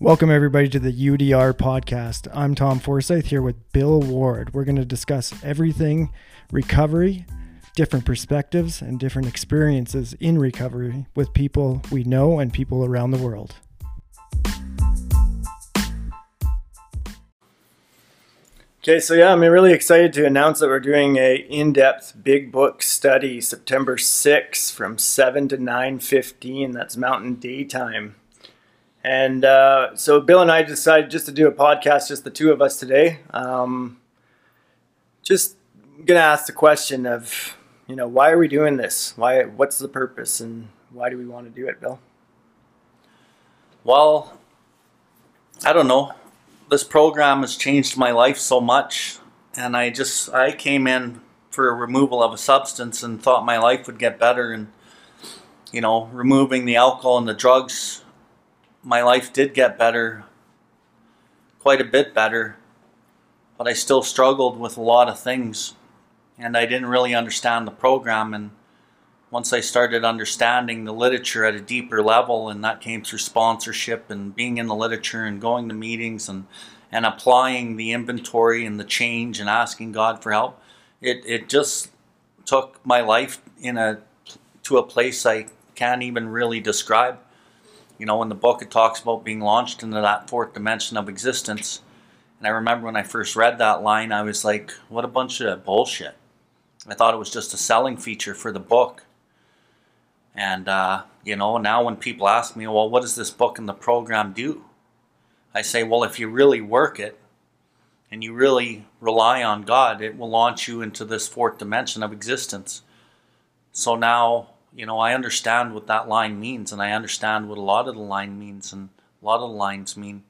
Welcome, everybody, to the UDR podcast. I'm Tom Forsyth here with Bill Ward. We're going to discuss everything recovery, different perspectives, and different experiences in recovery with people we know and people around the world. Okay, so yeah, I'm really excited to announce that we're doing a in-depth big book study September 6th from 7 to 9:15. That's Mountain Daytime. And uh, so Bill and I decided just to do a podcast, just the two of us today. Um, just gonna ask the question of, you know, why are we doing this? Why? What's the purpose, and why do we want to do it, Bill? Well, I don't know. This program has changed my life so much, and I just I came in for a removal of a substance and thought my life would get better, and you know, removing the alcohol and the drugs my life did get better, quite a bit better, but I still struggled with a lot of things. And I didn't really understand the program. And once I started understanding the literature at a deeper level, and that came through sponsorship and being in the literature and going to meetings and, and applying the inventory and the change and asking God for help, it, it just took my life in a to a place I can't even really describe. You know, in the book it talks about being launched into that fourth dimension of existence. And I remember when I first read that line, I was like, what a bunch of bullshit. I thought it was just a selling feature for the book. And, uh, you know, now when people ask me, well, what does this book and the program do? I say, well, if you really work it and you really rely on God, it will launch you into this fourth dimension of existence. So now you know, I understand what that line means, and I understand what a lot of the line means, and a lot of the lines mean.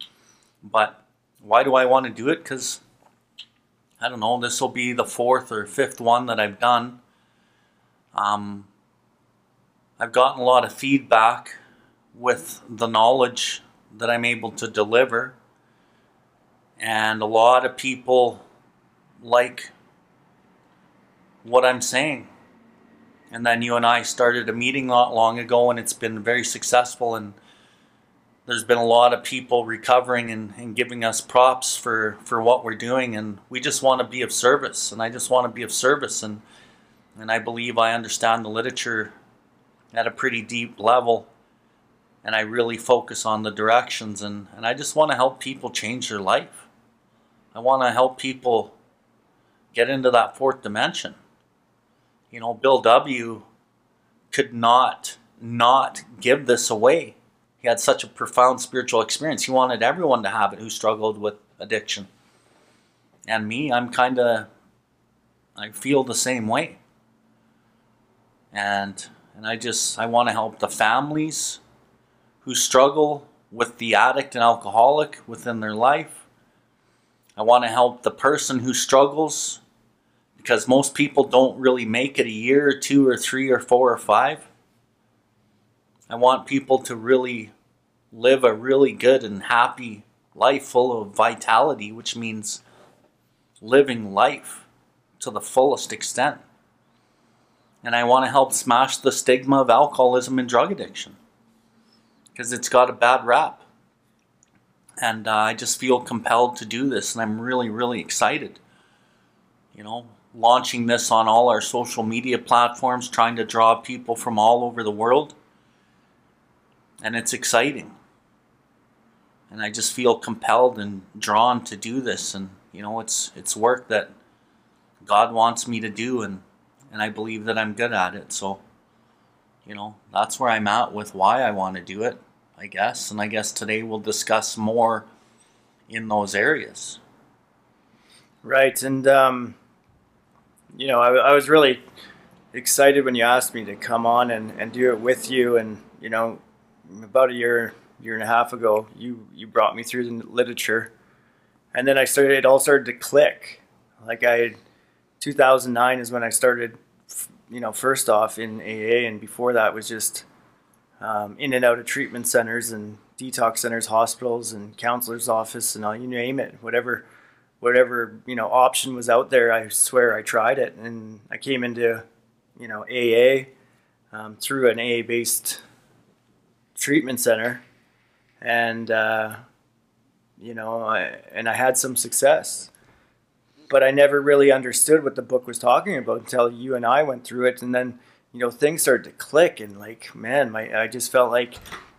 But why do I want to do it? Because I don't know. This will be the fourth or fifth one that I've done. Um, I've gotten a lot of feedback with the knowledge that I'm able to deliver, and a lot of people like what I'm saying and then you and I started a meeting not long ago, and it's been very successful. And there's been a lot of people recovering and, and giving us props for, for what we're doing. And we just want to be of service. And I just want to be of service. And, and I believe I understand the literature at a pretty deep level. And I really focus on the directions. And, and I just want to help people change their life. I want to help people get into that fourth dimension you know, Bill W. could not not give this away. He had such a profound spiritual experience. He wanted everyone to have it who struggled with addiction. And me, I'm kind of, I feel the same way. And and I just I want to help the families who struggle with the addict and alcoholic within their life. I want to help the person who struggles because most people don't really make it a year or two or three or four or five. I want people to really live a really good and happy life full of vitality, which means living life to the fullest extent. And I want to help smash the stigma of alcoholism and drug addiction because it's got a bad rap. And uh, I just feel compelled to do this, and I'm really, really excited. You know, launching this on all our social media platforms, trying to draw people from all over the world. And it's exciting. And I just feel compelled and drawn to do this. And, you know, it's, it's work that God wants me to do, and, and I believe that I'm good at it. So, you know, that's where I'm at with why I want to do it, I guess. And I guess today we'll discuss more in those areas. Right. And, um, you know, I, I, was really excited when you asked me to come on and, and do it with you. And, you know, about a year, year and a half ago, you, you brought me through the literature. And then I started, it all started to click. Like I, 2009 is when I started, you know, first off in AA. And before that was just um, in and out of treatment centers and detox centers, hospitals and counselor's office and all, you name it, whatever whatever you know option was out there, I swear I tried it, and I came into you know AA um, through an AA based treatment center, and uh, you know, I, and I had some success. But I never really understood what the book was talking about until you and I went through it, and then you know things started to click, and like man, my I just felt like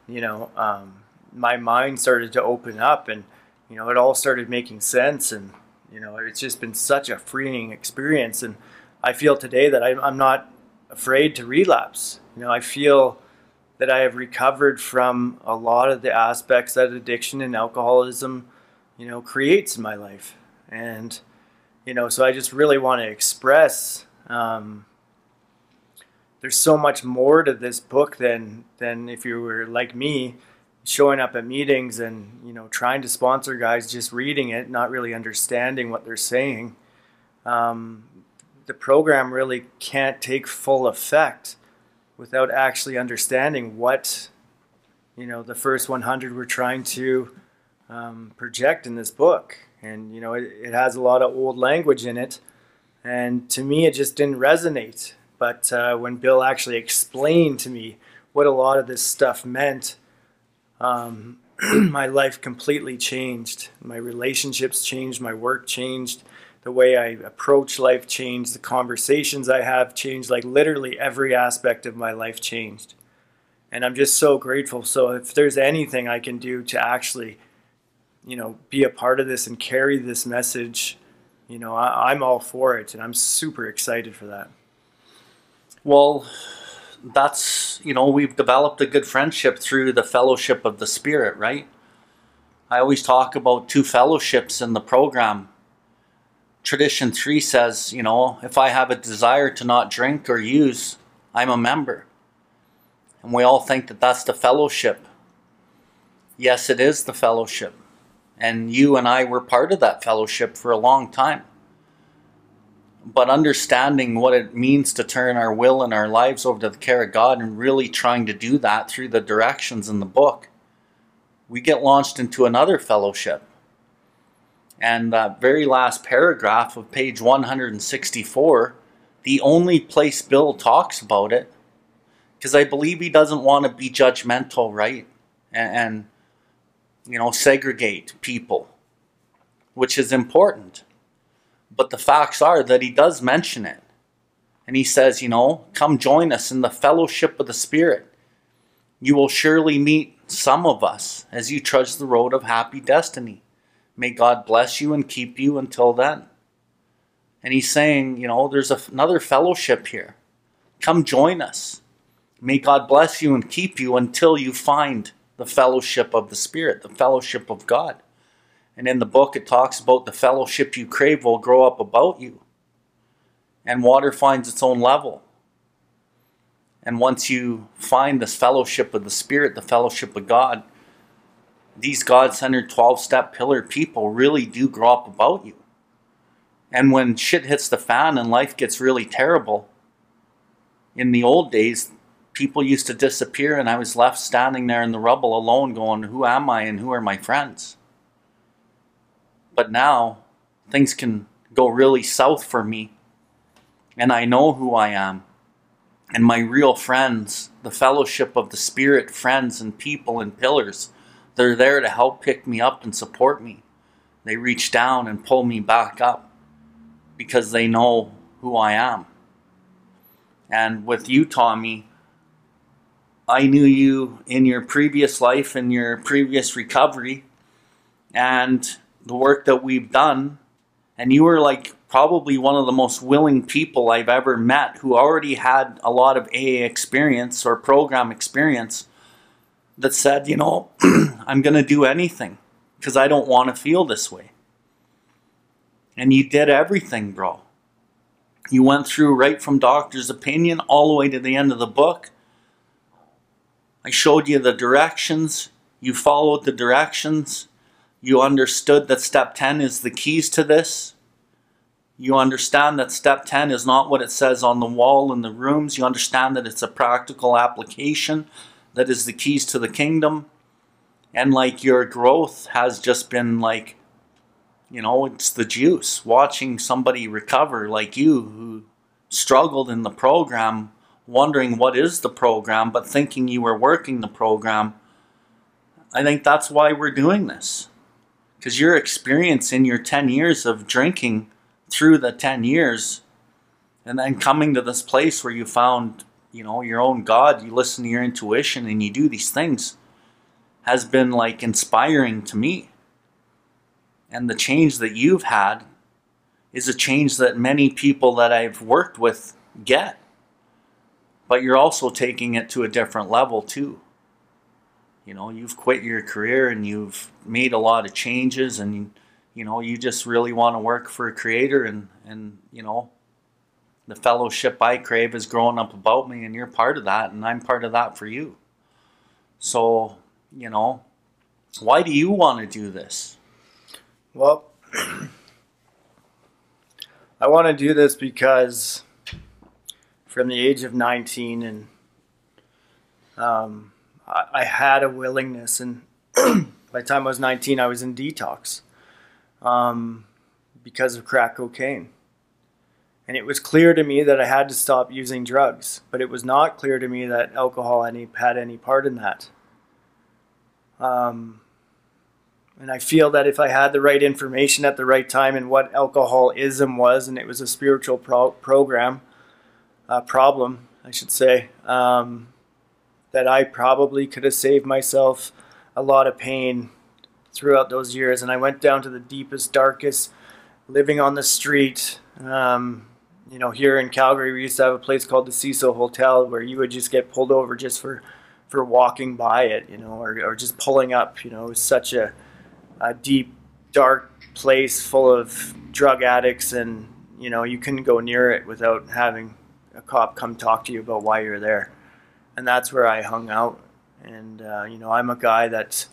you know um, my mind started to open up, and you know it all started making sense, and you know it's just been such a freeing experience, and I feel today that I'm, I'm not afraid to relapse. You know, I feel that I have recovered from a lot of the aspects that addiction and alcoholism, you know, creates in my life. And, you know, so I just really want to express um, there's so much more to this book than than if you were like me showing up at meetings and you know trying to sponsor guys just reading it not really understanding what they're saying um, the program really can't take full effect without actually understanding what you know the first 100 we're trying to um, project in this book. And you know it, it, has a lot of old language in it. And to me it just didn't resonate. But uh, when bill actually explained to me what a lot of this stuff meant um, my life completely changed my relationships changed my work changed the way I approach life changed, the conversations I have changed, like literally every aspect of my life changed. And I'm just so grateful. So if there's anything I can do to actually, you know, be a part of this and carry this message, you know, I, am all for it and I'm super excited for that. Well, that's, you know, we've developed a good friendship through the fellowship of the Spirit, right? I always talk about two fellowships in the program tradition three says, you know, if I have a desire to not drink or use, I'm a member. And we all think that that's the fellowship. Yes, it is the fellowship. And you and I were part of that fellowship for a long time. But understanding what it means to turn our will and our lives over to the care of God and really trying to do that through the directions in the book, we get launched into another fellowship and that very last paragraph of page 164, the only place Bill talks about it, because I believe he doesn't want to be judgmental, right? And, and, you know, segregate people, which is important. But the facts are that he does mention it. And he says, you know, come join us in the fellowship of the Spirit. You will surely meet some of us as you trudge the road of happy destiny. May God bless you and keep you until then. And he's saying, you know, there's another fellowship here. Come join us. May God bless you and keep you until you find the fellowship of the Spirit, the fellowship of God. And in the book, it talks about the fellowship you crave will grow up about you. And water finds its own level. And once you find this fellowship of the Spirit, the fellowship of God, these God centered 12 step pillar people really do grow up about you. And when shit hits the fan and life gets really terrible, in the old days, people used to disappear, and I was left standing there in the rubble alone, going, Who am I and who are my friends? But now, things can go really south for me, and I know who I am. And my real friends, the fellowship of the Spirit, friends and people and pillars, they're there to help pick me up and support me. They reach down and pull me back up because they know who I am. And with you, Tommy, I knew you in your previous life, in your previous recovery, and the work that we've done. And you were like probably one of the most willing people I've ever met who already had a lot of AA experience or program experience that said, you know, I'm going to do anything because I don't want to feel this way. And you did everything, bro. You went through right from doctor's opinion all the way to the end of the book. I showed you the directions. You followed the directions. You understood that step 10 is the keys to this. You understand that step 10 is not what it says on the wall in the rooms. You understand that it's a practical application that is the keys to the kingdom. And like your growth has just been like, you know, it's the juice. Watching somebody recover like you who struggled in the program, wondering what is the program, but thinking you were working the program. I think that's why we're doing this. Because your experience in your 10 years of drinking through the 10 years and then coming to this place where you found, you know, your own God, you listen to your intuition and you do these things has been like inspiring to me. And the change that you've had is a change that many people that I've worked with get. But you're also taking it to a different level too. You know, you've quit your career and you've made a lot of changes and you know, you just really want to work for a creator and and you know, the fellowship I crave is growing up about me and you're part of that and I'm part of that for you. So, you know, why do you want to do this? Well, I want to do this because from the age of 19 and um, I, had a willingness and by the time I was 19 I was in detox um, because of crack cocaine. And it was clear to me that I had to stop using drugs but it was not clear to me that alcohol any, had any part in that. Um, and I feel that if I had the right information at the right time and what alcoholism was, and it was a spiritual pro program, uh, problem, I should say, um, that I probably could have saved myself a lot of pain throughout those years. And I went down to the deepest, darkest, living on the street. Um, you know, here in Calgary, we used to have a place called the Cecil Hotel where you would just get pulled over just for, for walking by it, you know, or, or just pulling up. You know, it was such a a deep, dark place full of drug addicts, and you know you couldn't go near it without having a cop come talk to you about why you're there. And that's where I hung out. And uh, you know, I'm a guy that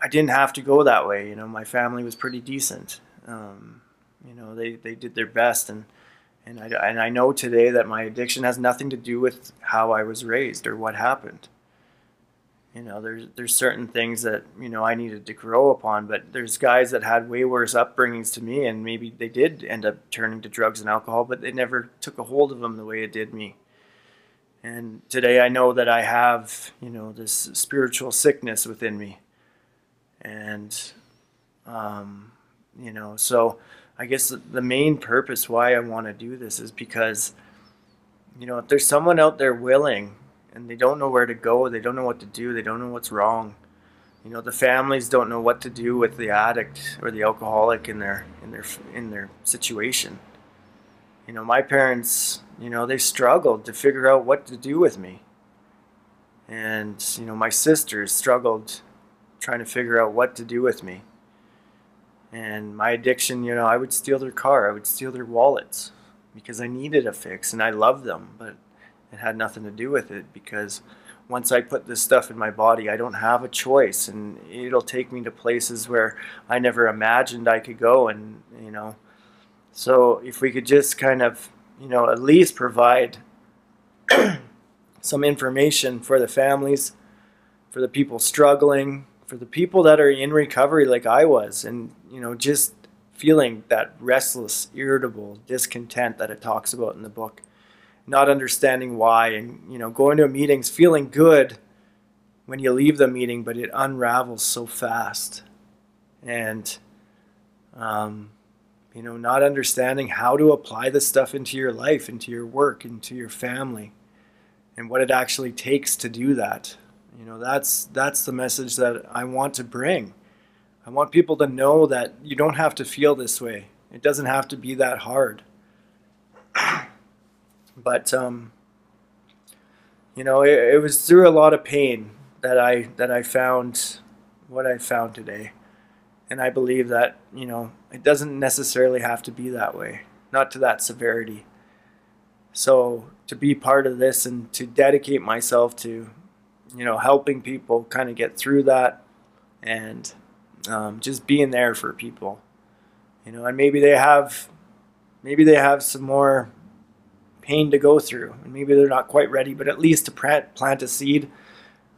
I didn't have to go that way. You know, my family was pretty decent. Um, you know, they, they did their best, and and I and I know today that my addiction has nothing to do with how I was raised or what happened you know there's there's certain things that you know I needed to grow upon but there's guys that had way worse upbringings to me and maybe they did end up turning to drugs and alcohol but they never took a hold of them the way it did me and today I know that I have you know this spiritual sickness within me and um, you know so I guess the main purpose why I want to do this is because you know if there's someone out there willing and they don't know where to go. They don't know what to do. They don't know what's wrong. You know, the families don't know what to do with the addict or the alcoholic in their in their in their situation. You know, my parents, you know, they struggled to figure out what to do with me. And, you know, my sisters struggled trying to figure out what to do with me. And my addiction, you know, I would steal their car, I would steal their wallets because I needed a fix and I loved them, but it had nothing to do with it because once I put this stuff in my body, I don't have a choice, and it'll take me to places where I never imagined I could go. And you know, so if we could just kind of, you know, at least provide some information for the families, for the people struggling, for the people that are in recovery like I was, and you know, just feeling that restless, irritable discontent that it talks about in the book not understanding why and you know going to meetings feeling good when you leave the meeting but it unravels so fast. And um, you know not understanding how to apply this stuff into your life into your work into your family and what it actually takes to do that. You know that's that's the message that i want to bring. I want people to know that you don't have to feel this way. It doesn't have to be that hard. But um, you know, it, it was through a lot of pain that I that I found what I found today, and I believe that you know it doesn't necessarily have to be that way, not to that severity. So to be part of this and to dedicate myself to, you know, helping people kind of get through that, and um, just being there for people, you know, and maybe they have, maybe they have some more pain to go through. And maybe they're not quite ready, but at least to plant, plant a seed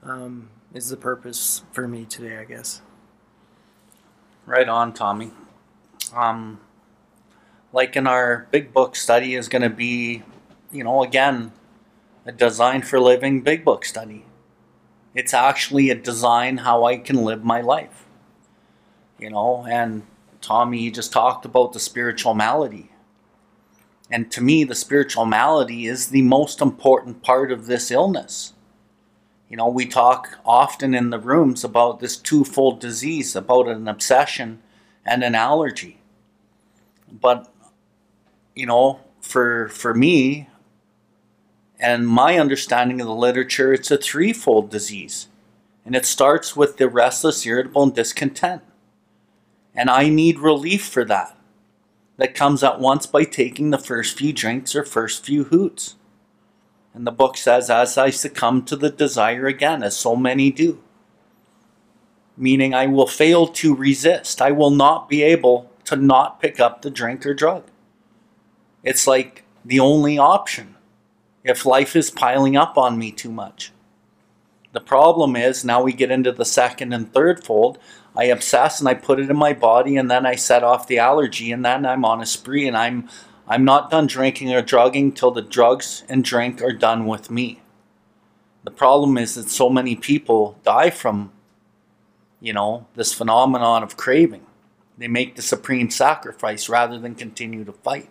um, is the purpose for me today, I guess. Right on, Tommy. Um, like in our big book study is going to be, you know, again, a design for living big book study. It's actually a design how I can live my life. You know, and Tommy just talked about the spiritual malady. And to me, the spiritual malady is the most important part of this illness. You know, we talk often in the rooms about this twofold disease, about an obsession and an allergy. But, you know, for, for me and my understanding of the literature, it's a threefold disease. And it starts with the restless, irritable, and discontent. And I need relief for that. That comes at once by taking the first few drinks or first few hoots. And the book says, as I succumb to the desire again, as so many do. Meaning I will fail to resist. I will not be able to not pick up the drink or drug. It's like the only option if life is piling up on me too much. The problem is now we get into the second and third fold. I obsess and I put it in my body and then I set off the allergy and then I'm on a spree and I'm I'm not done drinking or drugging till the drugs and drink are done with me. The problem is that so many people die from you know this phenomenon of craving. They make the supreme sacrifice rather than continue to fight.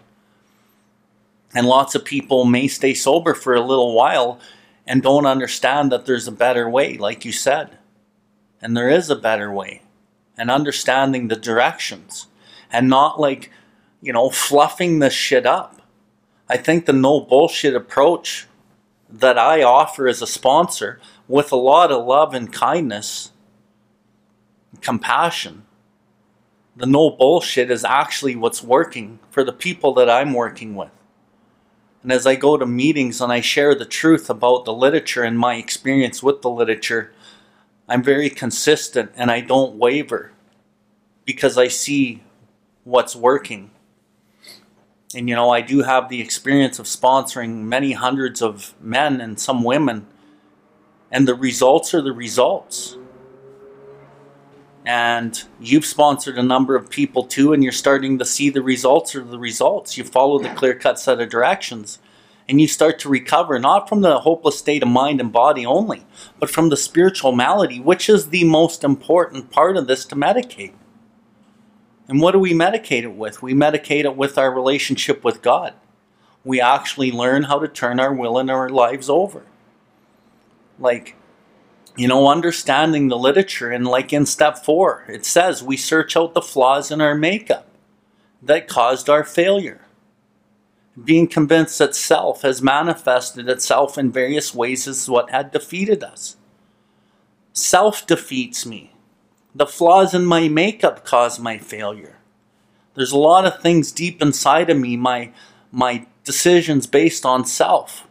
And lots of people may stay sober for a little while and don't understand that there's a better way, like you said. And there is a better way. And understanding the directions and not like, you know, fluffing this shit up. I think the no bullshit approach that I offer as a sponsor with a lot of love and kindness, compassion, the no bullshit is actually what's working for the people that I'm working with. And as I go to meetings and I share the truth about the literature and my experience with the literature, I'm very consistent and I don't waver because I see what's working. And you know, I do have the experience of sponsoring many hundreds of men and some women, and the results are the results. And you've sponsored a number of people too and you're starting to see the results of the results. You follow the clear cut set of directions. And you start to recover not from the hopeless state of mind and body only but from the spiritual malady which is the most important part of this to medicate and what do we medicate it with we medicate it with our relationship with god we actually learn how to turn our will and our lives over like you know, understanding the literature. And like in step four, it says we search out the flaws in our makeup that caused our failure. Being convinced that self has manifested itself in various ways is what had defeated us. Self defeats me. The flaws in my makeup cause my failure. There's a lot of things deep inside of me, my, my decisions based on self.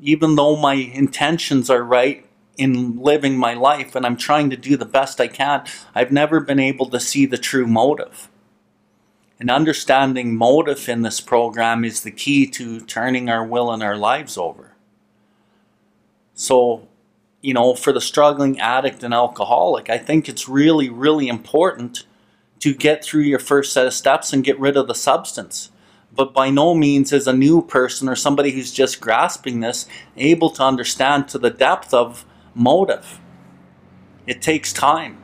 Even though my intentions are right, in living my life and I'm trying to do the best I can, I've never been able to see the true motive. And understanding motive in this program is the key to turning our will and our lives over. So, you know, for the struggling addict and alcoholic, I think it's really, really important to get through your first set of steps and get rid of the substance. But by no means is a new person or somebody who's just grasping this able to understand to the depth of motive. It takes time.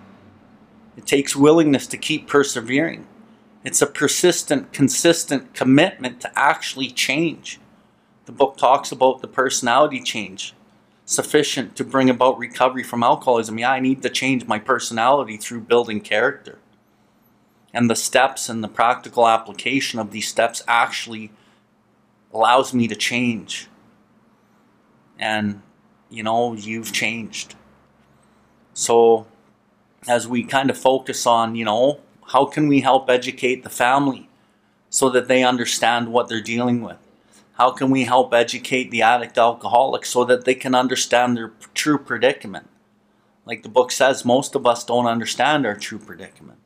It takes willingness to keep persevering. It's a persistent, consistent commitment to actually change. The book talks about the personality change, sufficient to bring about recovery from alcoholism. Yeah, I need to change my personality through building character. And the steps and the practical application of these steps actually allows me to change. And you know, you've changed. So, as we kind of focus on, you know, how can we help educate the family so that they understand what they're dealing with? How can we help educate the addict alcoholic so that they can understand their true predicament? Like the book says, most of us don't understand our true predicament.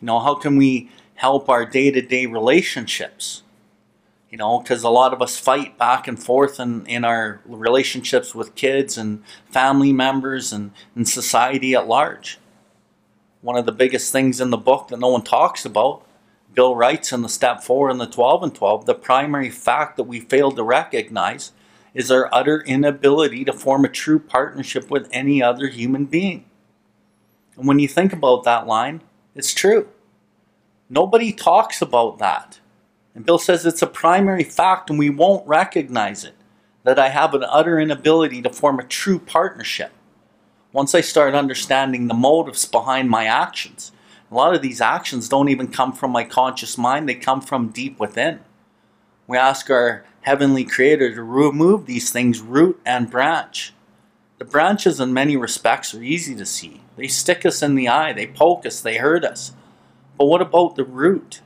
You know, how can we help our day to day relationships? you know, because a lot of us fight back and forth in, in our relationships with kids and family members and, and society at large. One of the biggest things in the book that no one talks about, Bill writes in the step four and the 12 and 12, the primary fact that we fail to recognize is our utter inability to form a true partnership with any other human being. And when you think about that line, it's true. Nobody talks about that. And Bill says it's a primary fact and we won't recognize it that I have an utter inability to form a true partnership. Once I start understanding the motives behind my actions, a lot of these actions don't even come from my conscious mind, they come from deep within. We ask our heavenly creator to remove these things root and branch. The branches, in many respects, are easy to see. They stick us in the eye, they poke us, they hurt us. But what about the root?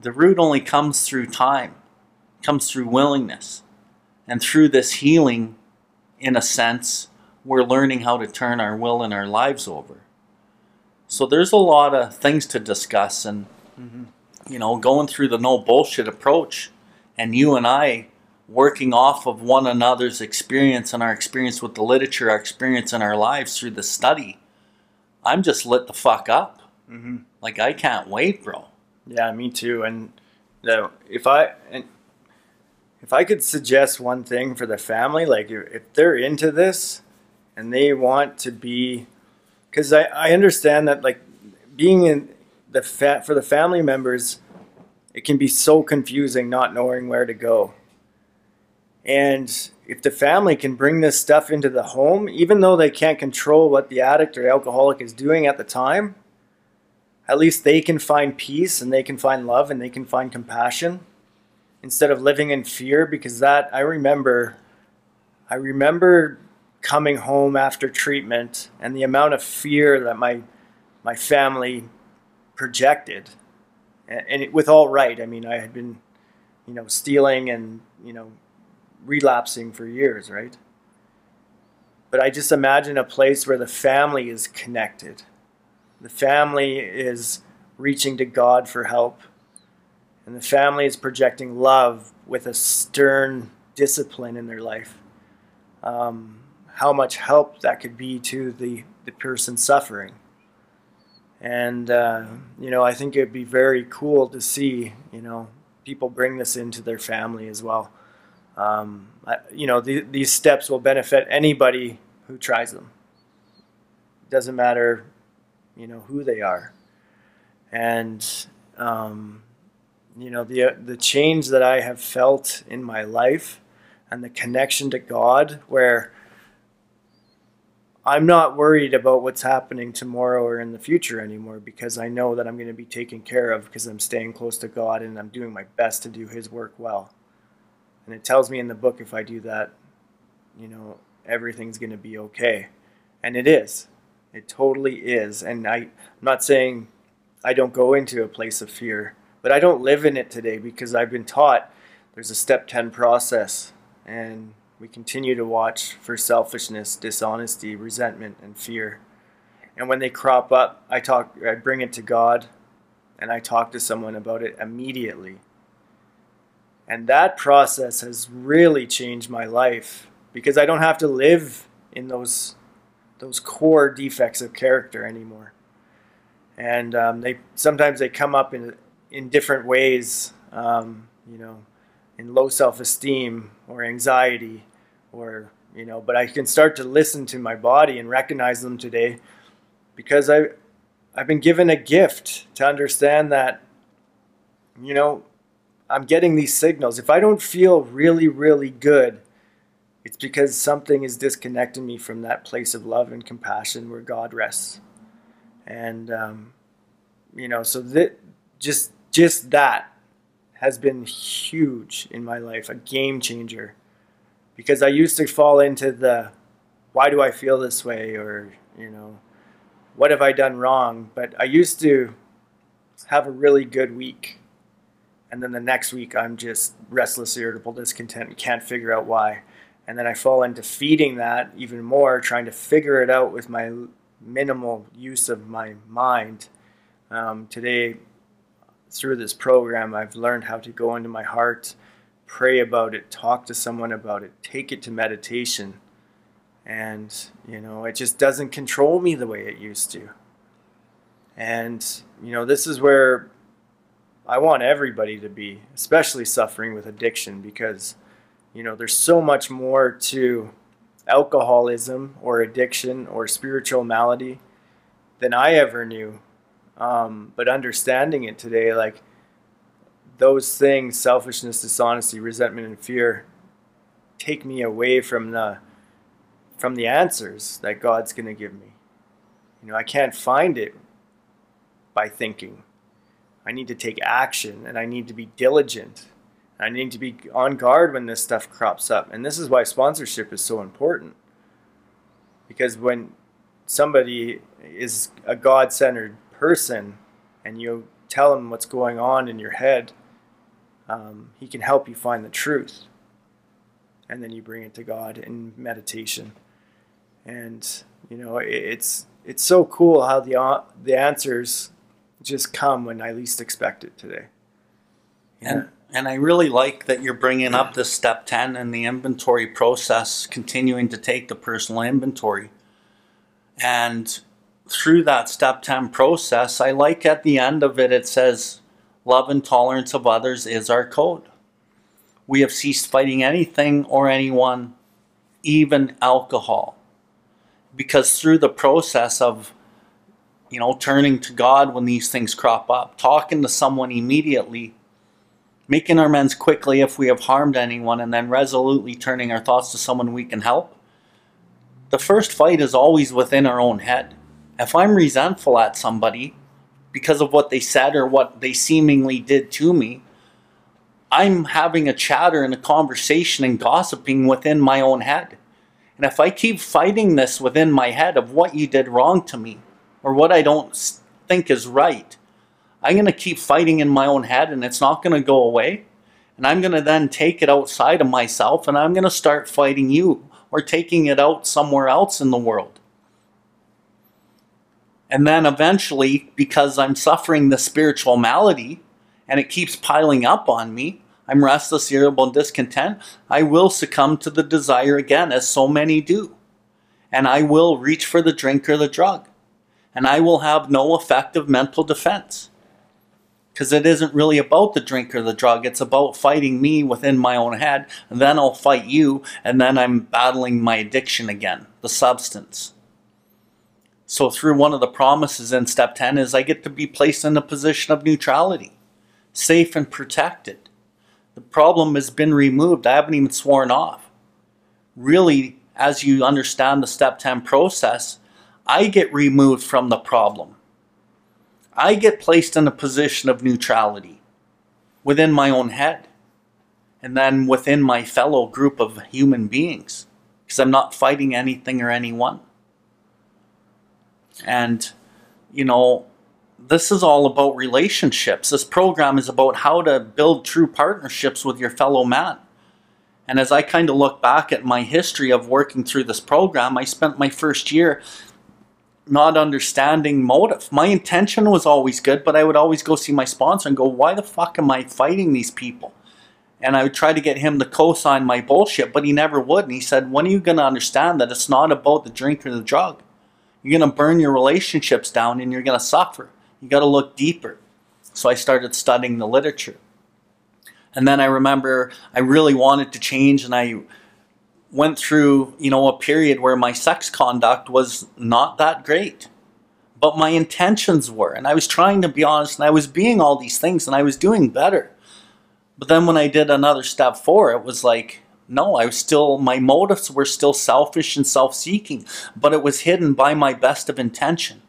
The root only comes through time, comes through willingness. And through this healing, in a sense, we're learning how to turn our will and our lives over. So there's a lot of things to discuss, and mm-hmm. you know, going through the no bullshit approach, and you and I working off of one another's experience and our experience with the literature, our experience in our lives through the study. I'm just lit the fuck up. Mm-hmm. Like I can't wait, bro. Yeah, me too. And you know, if I and if I could suggest one thing for the family, like if they're into this and they want to be, because I, I understand that like being in the fat for the family members, it can be so confusing not knowing where to go. And if the family can bring this stuff into the home, even though they can't control what the addict or alcoholic is doing at the time, at least they can find peace and they can find love and they can find compassion instead of living in fear because that I remember I remember coming home after treatment and the amount of fear that my my family projected. And, and it, with all right I mean I had been you know stealing and you know relapsing for years right? But I just imagine a place where the family is connected. The family is reaching to God for help. And the family is projecting love with a stern discipline in their life, um, how much help that could be to the, the person suffering. And, uh, you know, I think it'd be very cool to see, you know, people bring this into their family as well. Um, I, you know, the, these steps will benefit anybody who tries them. It doesn't matter, you know, who they are. And, um, you know the the change that I have felt in my life and the connection to God where I'm not worried about what's happening tomorrow or in the future anymore because I know that I'm going to be taken care of because I'm staying close to God and I'm doing my best to do his work well. And it tells me in the book if I do that, you know, everything's going to be okay. And it is. It totally is. And I, I'm not saying I don't go into a place of fear but I don't live in it today because I've been taught there's a step 10 process and we continue to watch for selfishness, dishonesty, resentment, and fear. And when they crop up, I talk I bring it to God and I talk to someone about it immediately. And that process has really changed my life because I don't have to live in those those core defects of character anymore. And um, they sometimes they come up in in different ways, um, you know, in low self-esteem or anxiety or, you know, but I can start to listen to my body and recognize them today because I, I've been given a gift to understand that, you know, I'm getting these signals. If I don't feel really, really good, it's because something is disconnecting me from that place of love and compassion where God rests. And, um, you know, so that just just that has been huge in my life, a game changer. Because I used to fall into the why do I feel this way or, you know, what have I done wrong? But I used to have a really good week. And then the next week I'm just restless, irritable, discontent, and can't figure out why. And then I fall into feeding that even more, trying to figure it out with my minimal use of my mind. Um, today, through this program, I've learned how to go into my heart, pray about it, talk to someone about it, take it to meditation. And, you know, it just doesn't control me the way it used to. And, you know, this is where I want everybody to be, especially suffering with addiction, because, you know, there's so much more to alcoholism or addiction or spiritual malady than I ever knew. Um, but understanding it today, like those things selfishness, dishonesty, resentment, and fear take me away from the from the answers that God's going to give me. You know, I can't find it by thinking. I need to take action and I need to be diligent. I need to be on guard when this stuff crops up. And this is why sponsorship is so important. Because when somebody is a God centered person and you tell him what's going on in your head, um, he can help you find the truth. And then you bring it to God in meditation. And, you know, it's, it's so cool how the, uh, the answers just come when I least expect it today. Yeah. And, and I really like that you're bringing up this step 10 and the inventory process, continuing to take the personal inventory. And through that step 10 process, I like at the end of it, it says, Love and tolerance of others is our code. We have ceased fighting anything or anyone, even alcohol. Because through the process of, you know, turning to God when these things crop up, talking to someone immediately, making our amends quickly if we have harmed anyone, and then resolutely turning our thoughts to someone we can help, the first fight is always within our own head. If I'm resentful at somebody because of what they said or what they seemingly did to me, I'm having a chatter and a conversation and gossiping within my own head. And if I keep fighting this within my head of what you did wrong to me or what I don't think is right, I'm going to keep fighting in my own head and it's not going to go away. And I'm going to then take it outside of myself and I'm going to start fighting you or taking it out somewhere else in the world. And then eventually, because I'm suffering the spiritual malady and it keeps piling up on me, I'm restless, irritable, and discontent, I will succumb to the desire again, as so many do. And I will reach for the drink or the drug. And I will have no effective mental defense. Because it isn't really about the drink or the drug, it's about fighting me within my own head, and then I'll fight you, and then I'm battling my addiction again, the substance. So through one of the promises in step 10 is I get to be placed in a position of neutrality, safe and protected. The problem has been removed. I haven't even sworn off. Really, as you understand the step 10 process, I get removed from the problem. I get placed in a position of neutrality within my own head and then within my fellow group of human beings because I'm not fighting anything or anyone. And, you know, this is all about relationships. This program is about how to build true partnerships with your fellow man. And as I kind of look back at my history of working through this program, I spent my first year not understanding motive. My intention was always good, but I would always go see my sponsor and go, why the fuck am I fighting these people? And I would try to get him to co-sign my bullshit, but he never would. And he said, when are you going to understand that it's not about the drink or the drug? You're going to burn your relationships down and you're going to suffer. You got to look deeper. So I started studying the literature. And then I remember I really wanted to change and I went through, you know, a period where my sex conduct was not that great. But my intentions were. And I was trying to be honest and I was being all these things and I was doing better. But then when I did another step four, it was like, no, I was still, my motives were still selfish and self seeking, but it was hidden by my best of intention.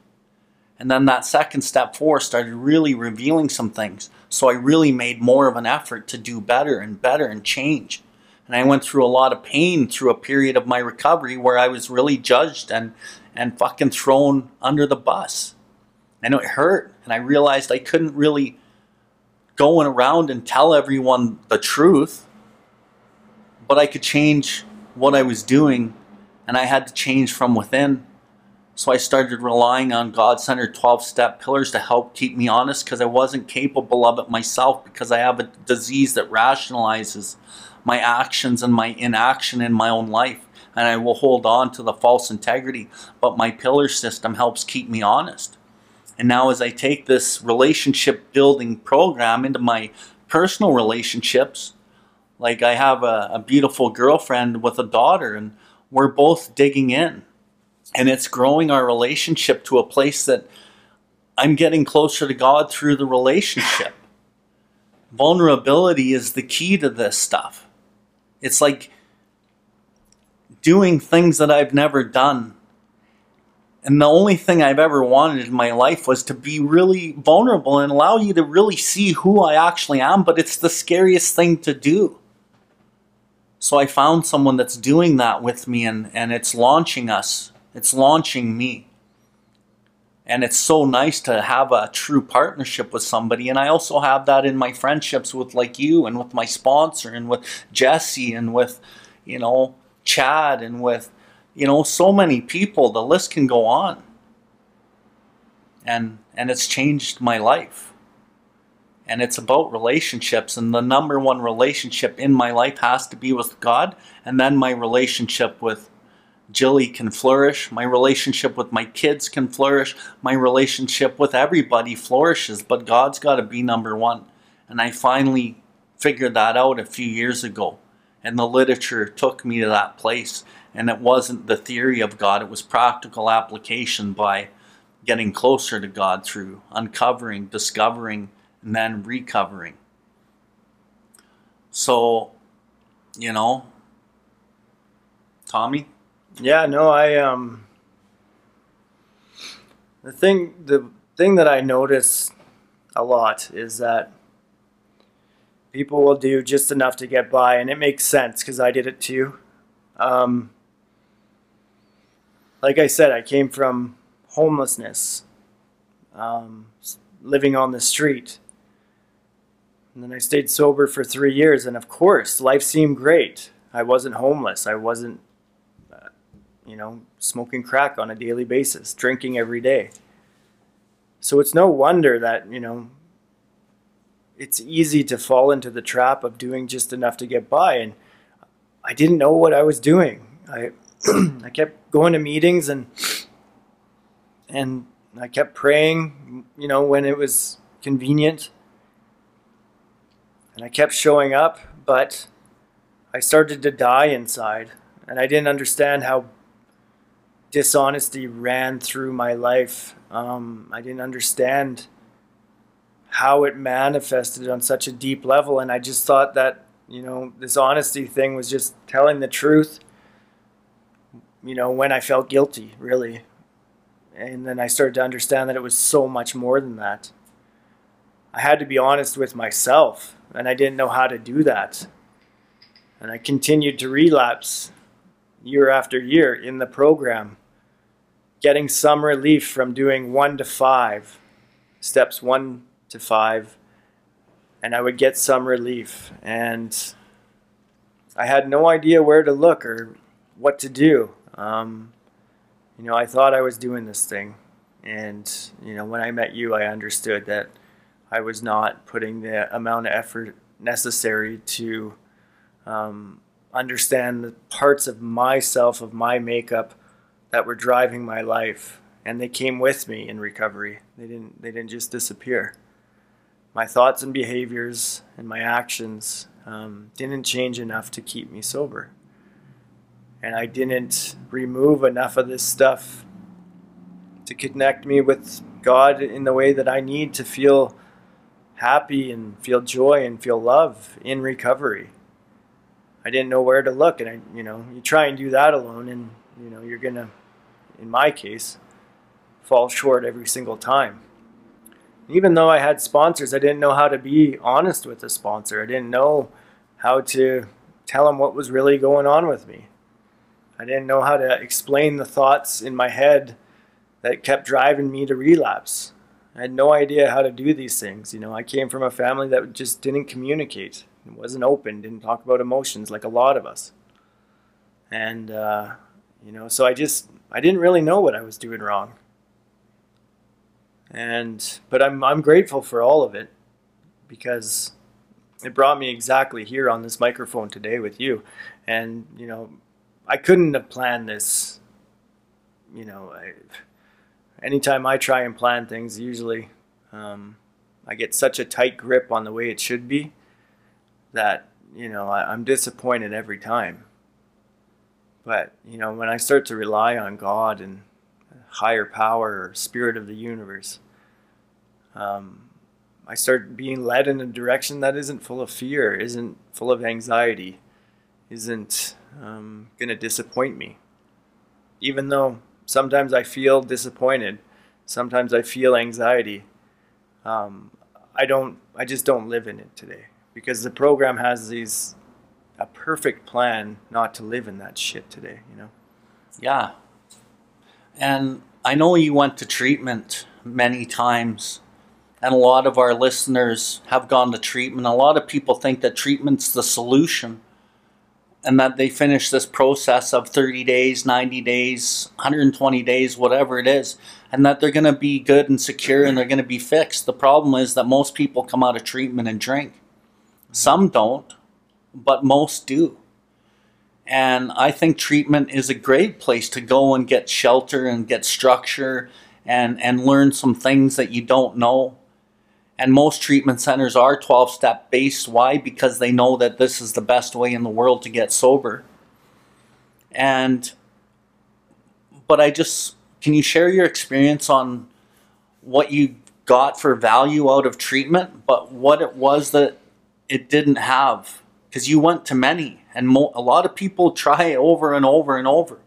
And then that second step four started really revealing some things. So I really made more of an effort to do better and better and change. And I went through a lot of pain through a period of my recovery where I was really judged and, and fucking thrown under the bus. And it hurt. And I realized I couldn't really go around and tell everyone the truth but I could change what I was doing and I had to change from within. So I started relying on God centered 12 step pillars to help keep me honest because I wasn't capable of it myself because I have a disease that rationalizes my actions and my inaction in my own life. And I will hold on to the false integrity, but my pillar system helps keep me honest. And now, as I take this relationship building program into my personal relationships, like I have a, a beautiful girlfriend with a daughter, and we're both digging in. and it's growing our relationship to a place that I'm getting closer to God through the relationship. Vulnerability is the key to this stuff. It's like doing things that I've never done. And the only thing I've ever wanted in my life was to be really vulnerable and allow you to really see who I actually am, but it's the scariest thing to do. So I found someone that's doing that with me and, and it's launching us. It's launching me. And it's so nice to have a true partnership with somebody. And I also have that in my friendships with like you and with my sponsor and with Jesse and with, you know, Chad and with, you know, so many people. The list can go on. And and it's changed my life. And it's about relationships. And the number one relationship in my life has to be with God. And then my relationship with Jilly can flourish. My relationship with my kids can flourish. My relationship with everybody flourishes. But God's got to be number one. And I finally figured that out a few years ago. And the literature took me to that place. And it wasn't the theory of God, it was practical application by getting closer to God through uncovering, discovering, and then recovering. So, you know, Tommy? Yeah, no, I um the thing the thing that I notice a lot is that people will do just enough to get by and it makes sense cuz I did it too. Um like I said, I came from homelessness. Um living on the street. And then I stayed sober for 3 years and of course, life seemed great. I wasn't homeless. I wasn't uh, you know, smoking crack on a daily basis, drinking every day. So it's no wonder that, you know, it's easy to fall into the trap of doing just enough to get by. And I didn't know what I was doing. I, I kept going to meetings and, and I kept praying, you know, when it was convenient. And I kept showing up, but I started to die inside. And I didn't understand how dishonesty ran through my life. Um, I didn't understand how it manifested on such a deep level, and I just thought that you know this honesty thing was just telling the truth. You know when I felt guilty, really, and then I started to understand that it was so much more than that. I had to be honest with myself, and I didn't know how to do that. And I continued to relapse year after year in the program, getting some relief from doing one to five, steps one to five, and I would get some relief. And I had no idea where to look or what to do. Um, you know, I thought I was doing this thing. And, you know, when I met you, I understood that I was not putting the amount of effort necessary to um, understand the parts of myself, of my makeup that were driving my life. And they came with me in recovery. They didn't, they didn't just disappear. My thoughts and behaviors and my actions um, didn't change enough to keep me sober. And I didn't remove enough of this stuff to connect me with God in the way that I need to feel happy and feel joy and feel love in recovery. I didn't know where to look, and I, you know, you try and do that alone, and you know, you're gonna, in my case, fall short every single time. Even though I had sponsors, I didn't know how to be honest with the sponsor. I didn't know how to tell them what was really going on with me. I didn't know how to explain the thoughts in my head that kept driving me to relapse. I had no idea how to do these things. You know, I came from a family that just didn't communicate It wasn't open, didn't talk about emotions like a lot of us. And, uh, you know, so I just, I didn't really know what I was doing wrong. And, but I'm, I'm grateful for all of it because it brought me exactly here on this microphone today with you. And, you know, I couldn't have planned this. You know, I, anytime I try and plan things, usually um, I get such a tight grip on the way it should be that you know I, I'm disappointed every time. But, you know, when I start to rely on God and higher power or spirit of the universe, um, I start being led in a direction that isn't full of fear, isn't full of anxiety, isn't um, going to disappoint me. Even though sometimes I feel disappointed, sometimes I feel anxiety. Um, I don't. I just don't live in it today because the program has these a perfect plan not to live in that shit today. You know. Yeah. And I know you went to treatment many times, and a lot of our listeners have gone to treatment. A lot of people think that treatment's the solution and that they finish this process of 30 days, 90 days, 120 days, whatever it is, and that they're going to be good and secure and they're going to be fixed. The problem is that most people come out of treatment and drink. Some don't, but most do. And I think treatment is a great place to go and get shelter and get structure and, and learn some things that you don't know. And most treatment centers are 12 step based. Why? Because they know that this is the best way in the world to get sober. And, but I just, can you share your experience on what you got for value out of treatment, but what it was that it didn't have? Because you went to many, and mo- a lot of people try over and over and over.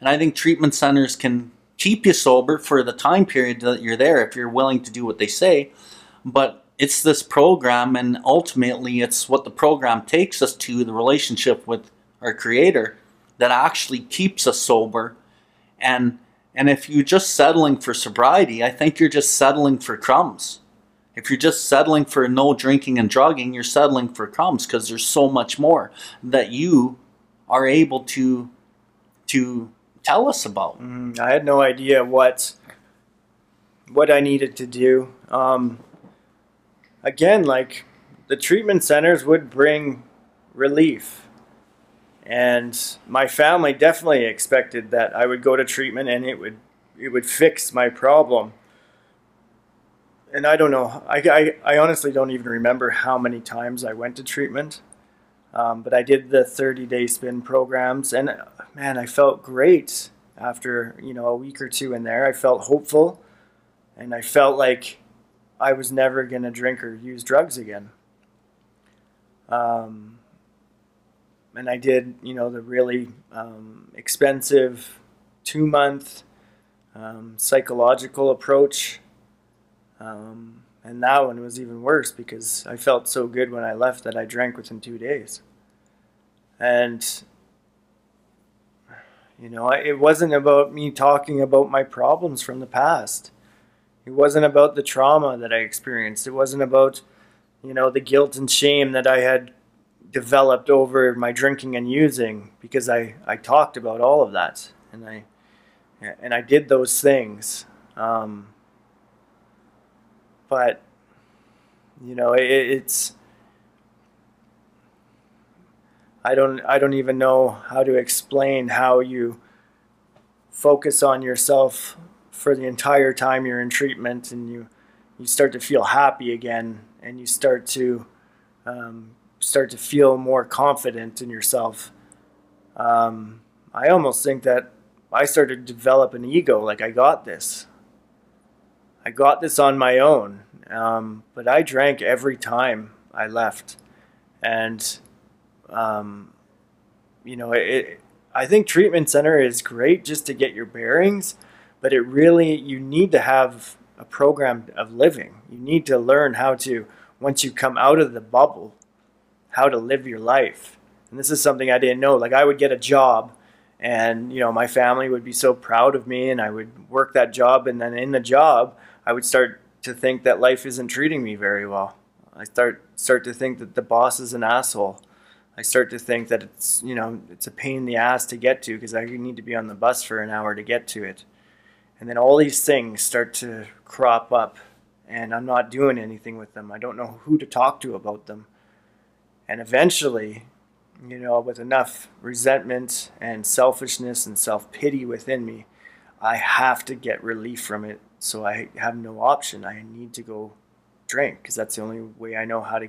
And I think treatment centers can keep you sober for the time period that you're there if you're willing to do what they say but it's this program and ultimately it's what the program takes us to the relationship with our creator that actually keeps us sober. And and if you're just settling for sobriety i think you're just settling for crumbs. If you're just settling for no drinking and drugging you're settling for crumbs because there's so much more that you are able to to tell us about. Mm, i had no idea what what i needed to do. Um, again, like the treatment centers would bring relief. And my family definitely expected that I would go to treatment and it would it would fix my problem. And I don't know. I, I, I honestly don't even remember how many times I went to treatment. Um, but I did the 30 day spin programs and man, I felt great after, you know, a week or two in there. I felt hopeful and I felt like I was never going to drink or use drugs again. Um, and I did, you know, the really um, expensive two month um, psychological approach. Um, and that one was even worse because I felt so good when I left that I drank within two days. And, you know, it wasn't about me talking about my problems from the past it wasn't about the trauma that I experienced. It wasn't about, you know, the guilt and shame that I had developed over my drinking and using because I, I talked about all of that and I and I did those things. Um, but you know, it, it's I don't I don't even know how to explain how you focus on yourself for the entire time you're in treatment and you you start to feel happy again and you start to um, start to feel more confident in yourself um, i almost think that i started to develop an ego like i got this. I got this on my own um, but i drank every time i left. And um, you know it, i think treatment center is great just to get your bearings but it really you need to have a program of living. You need to learn how to once you come out of the bubble how to live your life. And this is something i didn't know. Like i would get a job and you know my family would be so proud of me and i would work that job. And then in the job i would start to think that life isn't treating me very well. I start start to think that the boss is an asshole. I start to think that it's you know it's a pain in the ass to get to because I need to be on the bus for an hour to get to it. And then all these things start to crop up, and I'm not doing anything with them. I don't know who to talk to about them. And eventually, you know, with enough resentment and selfishness and self pity within me, I have to get relief from it. So I have no option. I need to go drink because that's the only way I know how to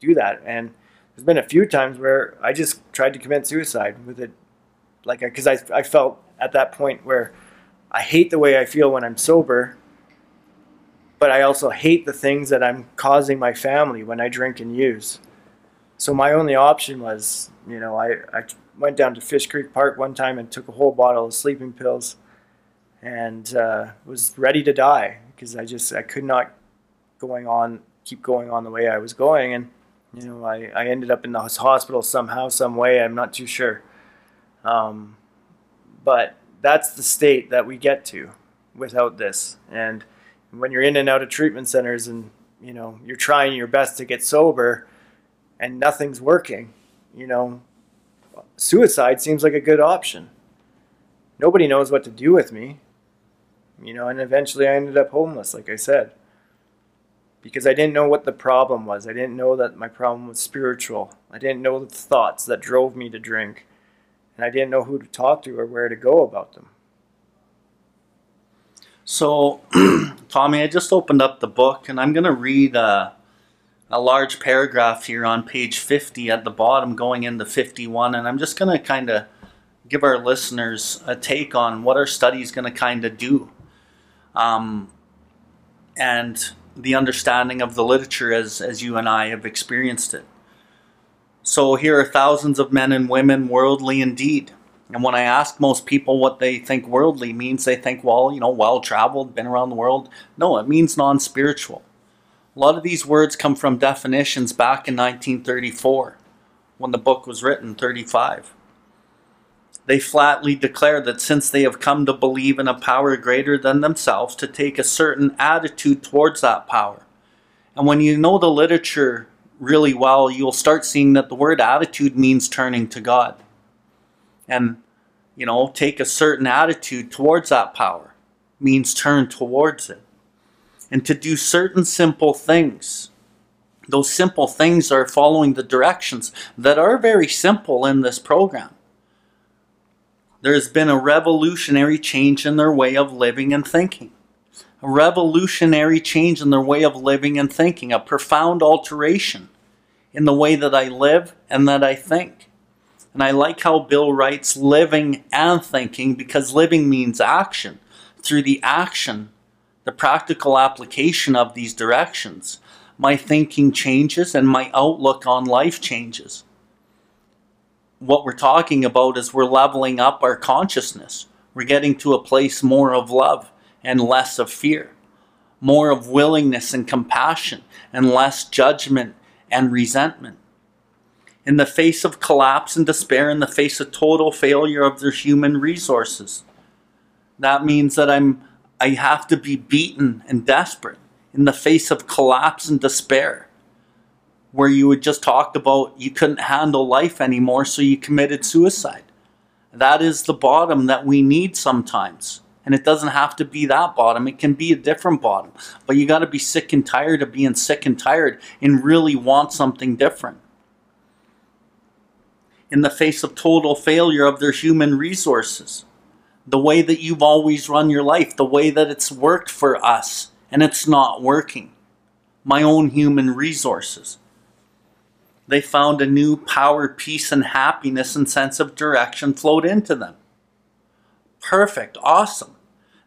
do that. And there's been a few times where I just tried to commit suicide with it like because I, I felt at that point where I hate the way I feel when I'm sober, but I also hate the things that I'm causing my family when I drink and use. So my only option was, you know, I, I went down to Fish Creek Park one time and took a whole bottle of sleeping pills and uh, was ready to die because I just I could not going on keep going on the way I was going and you know I, I ended up in the hospital somehow some way I'm not too sure um, but that's the state that we get to without this and when you're in and out of treatment centers and you know you're trying your best to get sober and nothing's working you know suicide seems like a good option nobody knows what to do with me you know, and eventually I ended up homeless, like I said, because I didn't know what the problem was. I didn't know that my problem was spiritual. I didn't know the thoughts that drove me to drink, and I didn't know who to talk to or where to go about them. So, Tommy, I just opened up the book, and I'm going to read a, a large paragraph here on page 50 at the bottom, going into 51, and I'm just going to kind of give our listeners a take on what our study is going to kind of do um, and the understanding of the literature as, as you and I have experienced it. So here are thousands of men and women worldly indeed. And when I ask most people what they think worldly means, they think, well, you know, well traveled, been around the world. No, it means non spiritual. A lot of these words come from definitions back in 1934 when the book was written, 35 they flatly declare that since they have come to believe in a power greater than themselves, to take a certain attitude towards that power. And when you know the literature really well, you'll start seeing that the word attitude means turning to God. And, you know, take a certain attitude towards that power means turn towards it. And to do certain simple things. Those simple things are following the directions that are very simple in this program there has been a revolutionary change in their way of living and thinking. A revolutionary change in their way of living and thinking, a profound alteration in the way that I live and that I think. And I like how Bill writes living and thinking because living means action. Through the action, the practical application of these directions, my thinking changes and my outlook on life changes what we're talking about is we're leveling up our consciousness. We're getting to a place more of love and less of fear, more of willingness and compassion and less judgment and resentment. In the face of collapse and despair, in the face of total failure of their human resources, that means that I'm I have to be beaten and desperate in the face of collapse and despair where you would just talked about you couldn't handle life anymore, so you committed suicide. That is the bottom that we need sometimes. And it doesn't have to be that bottom, it can be a different bottom. But you got to be sick and tired of being sick and tired and really want something different. In the face of total failure of their human resources, the way that you've always run your life, the way that it's worked for us, and it's not working. My own human resources they found a new power, peace, and happiness and sense of direction flowed into them. Perfect, awesome.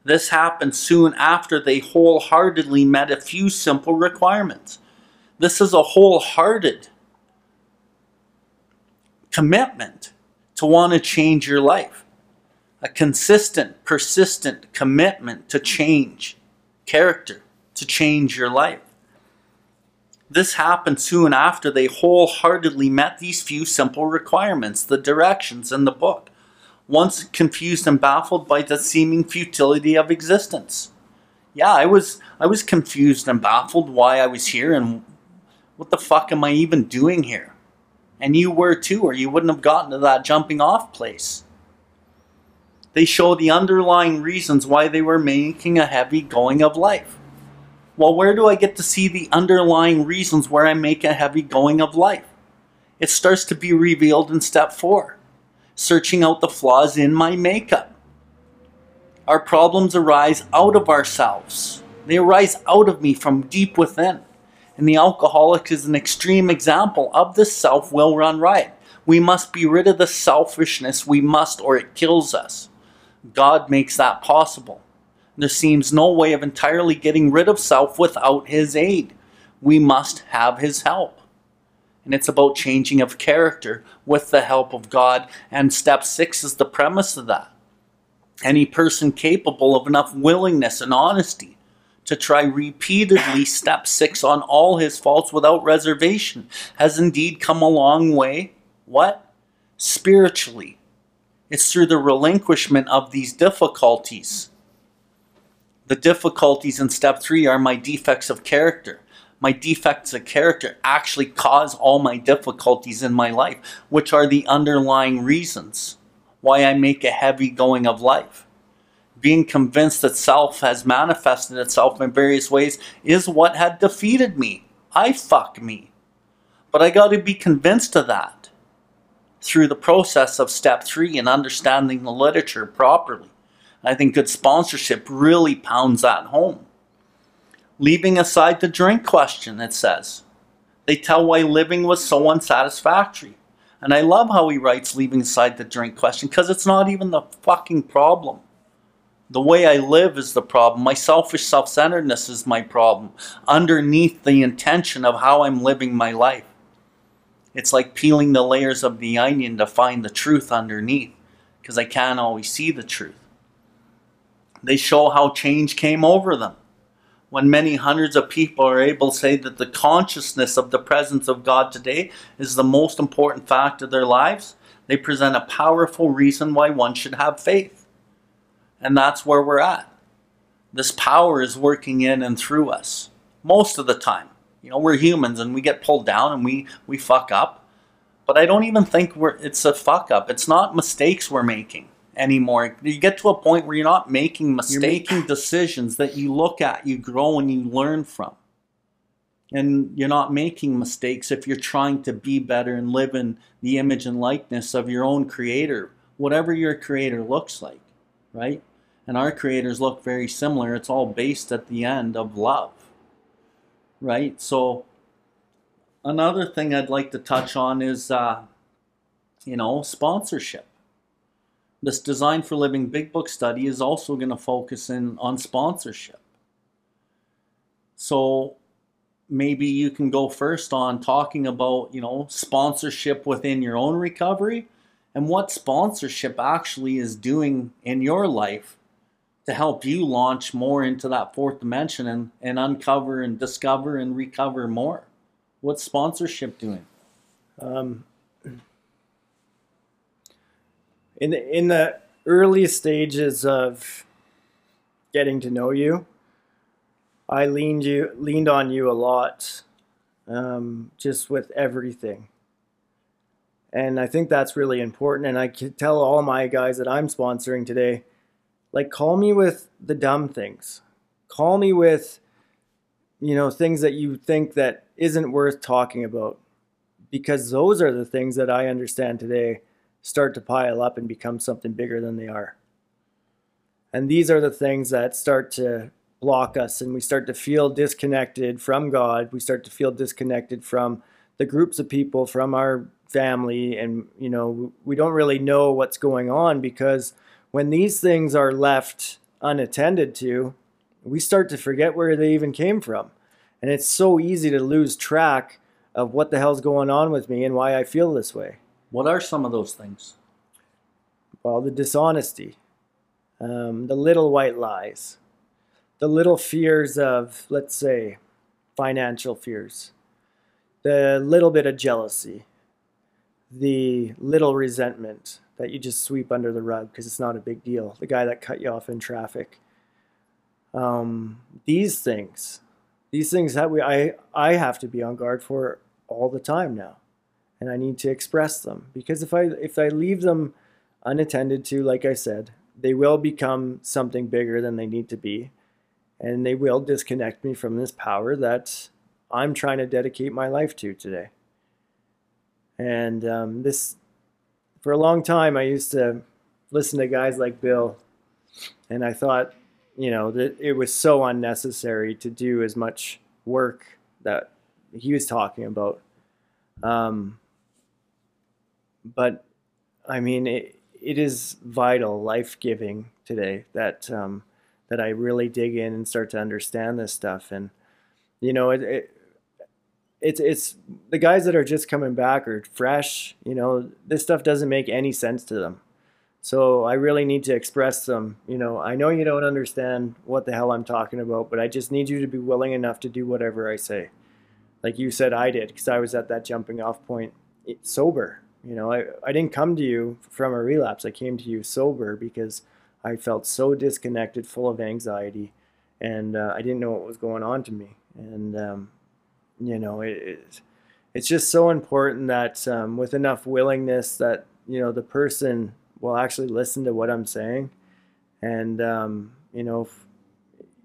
This happened soon after they wholeheartedly met a few simple requirements. This is a wholehearted commitment to want to change your life. A consistent, persistent commitment to change character, to change your life. This happened soon after they wholeheartedly met these few simple requirements, the directions in the book, once confused and baffled by the seeming futility of existence. Yeah, I was I was confused and baffled why I was here and what the fuck am I even doing here? And you were too, or you wouldn't have gotten to that jumping off place. They show the underlying reasons why they were making a heavy going of life. Well, where do I get to see the underlying reasons where I make a heavy going of life? It starts to be revealed in step four searching out the flaws in my makeup. Our problems arise out of ourselves, they arise out of me from deep within. And the alcoholic is an extreme example of this self will run riot. We must be rid of the selfishness. We must, or it kills us. God makes that possible. There seems no way of entirely getting rid of self without His aid. We must have His help. And it's about changing of character with the help of God. And step six is the premise of that. Any person capable of enough willingness and honesty to try repeatedly step six on all his faults without reservation has indeed come a long way. What? Spiritually. It's through the relinquishment of these difficulties. The difficulties in step three are my defects of character. My defects of character actually cause all my difficulties in my life, which are the underlying reasons why I make a heavy going of life. Being convinced that self has manifested itself in various ways is what had defeated me. I fuck me. But I got to be convinced of that through the process of step three and understanding the literature properly. I think good sponsorship really pounds that home. Leaving aside the drink question, it says. They tell why living was so unsatisfactory. And I love how he writes leaving aside the drink question because it's not even the fucking problem. The way I live is the problem. My selfish self centeredness is my problem underneath the intention of how I'm living my life. It's like peeling the layers of the onion to find the truth underneath because I can't always see the truth. They show how change came over them when many hundreds of people are able to say that the consciousness of the presence of God today is the most important fact of their lives, they present a powerful reason why one should have faith. And that's where we're at. This power is working in and through us most of the time. You know, we're humans and we get pulled down and we, we fuck up. But I don't even think we're, it's a fuck up. It's not mistakes we're making anymore. You get to a point where you're not making mistakes. You're making decisions that you look at, you grow, and you learn from. And you're not making mistakes if you're trying to be better and live in the image and likeness of your own creator, whatever your creator looks like, right? And our creators look very similar. It's all based at the end of love, right? So, another thing I'd like to touch on is, uh, you know, sponsorship this Design for Living Big Book study is also going to focus in on sponsorship. So maybe you can go first on talking about, you know, sponsorship within your own recovery and what sponsorship actually is doing in your life to help you launch more into that fourth dimension and, and uncover and discover and recover more. What's sponsorship doing? Um, in the, in the early stages of getting to know you, I leaned you leaned on you a lot, um, just with everything. And I think that's really important. And I can tell all my guys that I'm sponsoring today, like call me with the dumb things. Call me with, you know, things that you think that isn't worth talking about. Because those are the things that I understand today start to pile up and become something bigger than they are. And these are the things that start to block us and we start to feel disconnected from God. We start to feel disconnected from the groups of people, from our family. And, you know, we don't really know what's going on because when these things are left unattended to, we start to forget where they even came from. And it's so easy to lose track of what the hell's going on with me and why I feel this way. What are some of those things? Well, the dishonesty, um, the little white lies, the little fears of, let's say, financial fears, the little bit of jealousy, the little resentment that you just sweep under the rug because it's not a big deal, the guy that cut you off in traffic. Um, these things, these things that we, I, I have to be on guard for all the time now and I need to express them because if I if I leave them unattended to, like I said, they will become something bigger than they need to be, and they will disconnect me from this power that I'm trying to dedicate my life to today. And um, this, for a long time, I used to listen to guys like Bill, and I thought, you know, that it was so unnecessary to do as much work that he was talking about. Um, but I mean, it, it is vital, life giving today that um, that I really dig in and start to understand this stuff. And you know, it, it it's it's the guys that are just coming back or fresh. You know, this stuff doesn't make any sense to them. So I really need to express them. You know, I know you don't understand what the hell I'm talking about, but I just need you to be willing enough to do whatever I say. Like you said, I did because I was at that jumping off point sober. You know, I, I didn't come to you from a relapse. I came to you sober because I felt so disconnected, full of anxiety, and uh, I didn't know what was going on to me. And, um, you know, it, it, it's just so important that um, with enough willingness that, you know, the person will actually listen to what I'm saying. And, um, you know, if,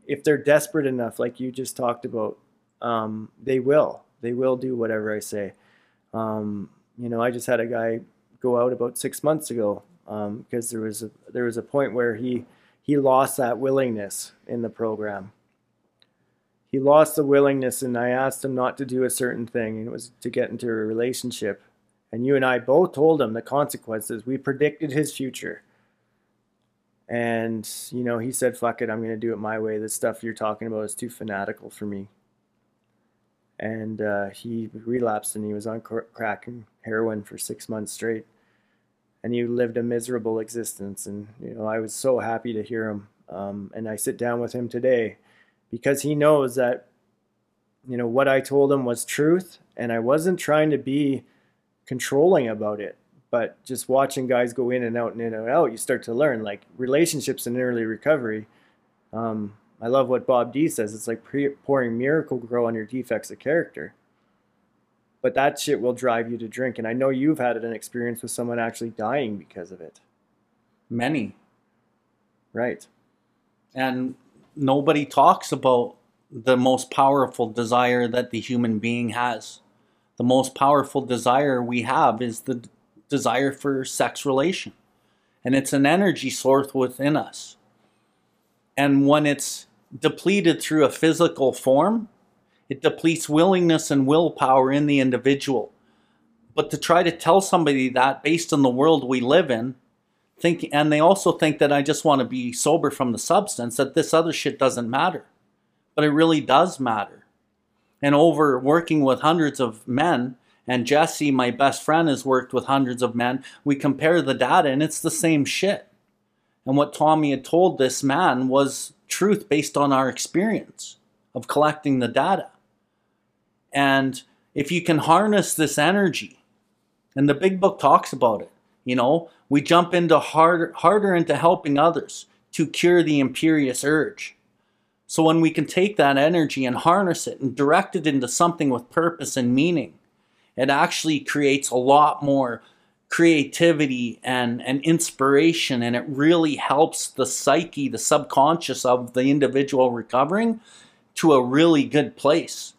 if, they're desperate enough, like you just talked about, um, they will. They will do whatever I say. Um, you know, I just had a guy go out about six months ago because um, there was a there was a point where he he lost that willingness in the program. He lost the willingness, and I asked him not to do a certain thing, and it was to get into a relationship. And you and I both told him the consequences. We predicted his future. And, you know, he said, fuck it, I'm going to do it my way. This stuff you're talking about is too fanatical for me. And uh, he relapsed and he was on crack and heroin for six months straight. And he lived a miserable existence. And, you know, I was so happy to hear him. Um, and I sit down with him today because he knows that, you know, what I told him was truth. And I wasn't trying to be controlling about it. But just watching guys go in and out and in and out, you start to learn like relationships in early recovery. Um, I love what Bob D says. It's like pre- pouring Miracle-Gro on your defects of character. But that shit will drive you to drink. And I know you've had an experience with someone actually dying because of it. Many. Right. And nobody talks about the most powerful desire that the human being has the most powerful desire we have is the desire for sex relation. And it's an energy source within us. And when it's depleted through a physical form, it depletes willingness and willpower in the individual. But to try to tell somebody that based on the world we live in, think, and they also think that I just want to be sober from the substance, that this other shit doesn't matter. But it really does matter and over working with hundreds of men, and Jesse, my best friend, has worked with hundreds of men, we compare the data and it's the same shit. And what Tommy had told this man was truth based on our experience of collecting the data. And if you can harness this energy, and the big book talks about it, you know, we jump into harder, harder into helping others to cure the imperious urge. So when we can take that energy and harness it and direct it into something with purpose and meaning, it actually creates a lot more creativity and, and inspiration and it really helps the psyche, the subconscious of the individual recovering to a really good place.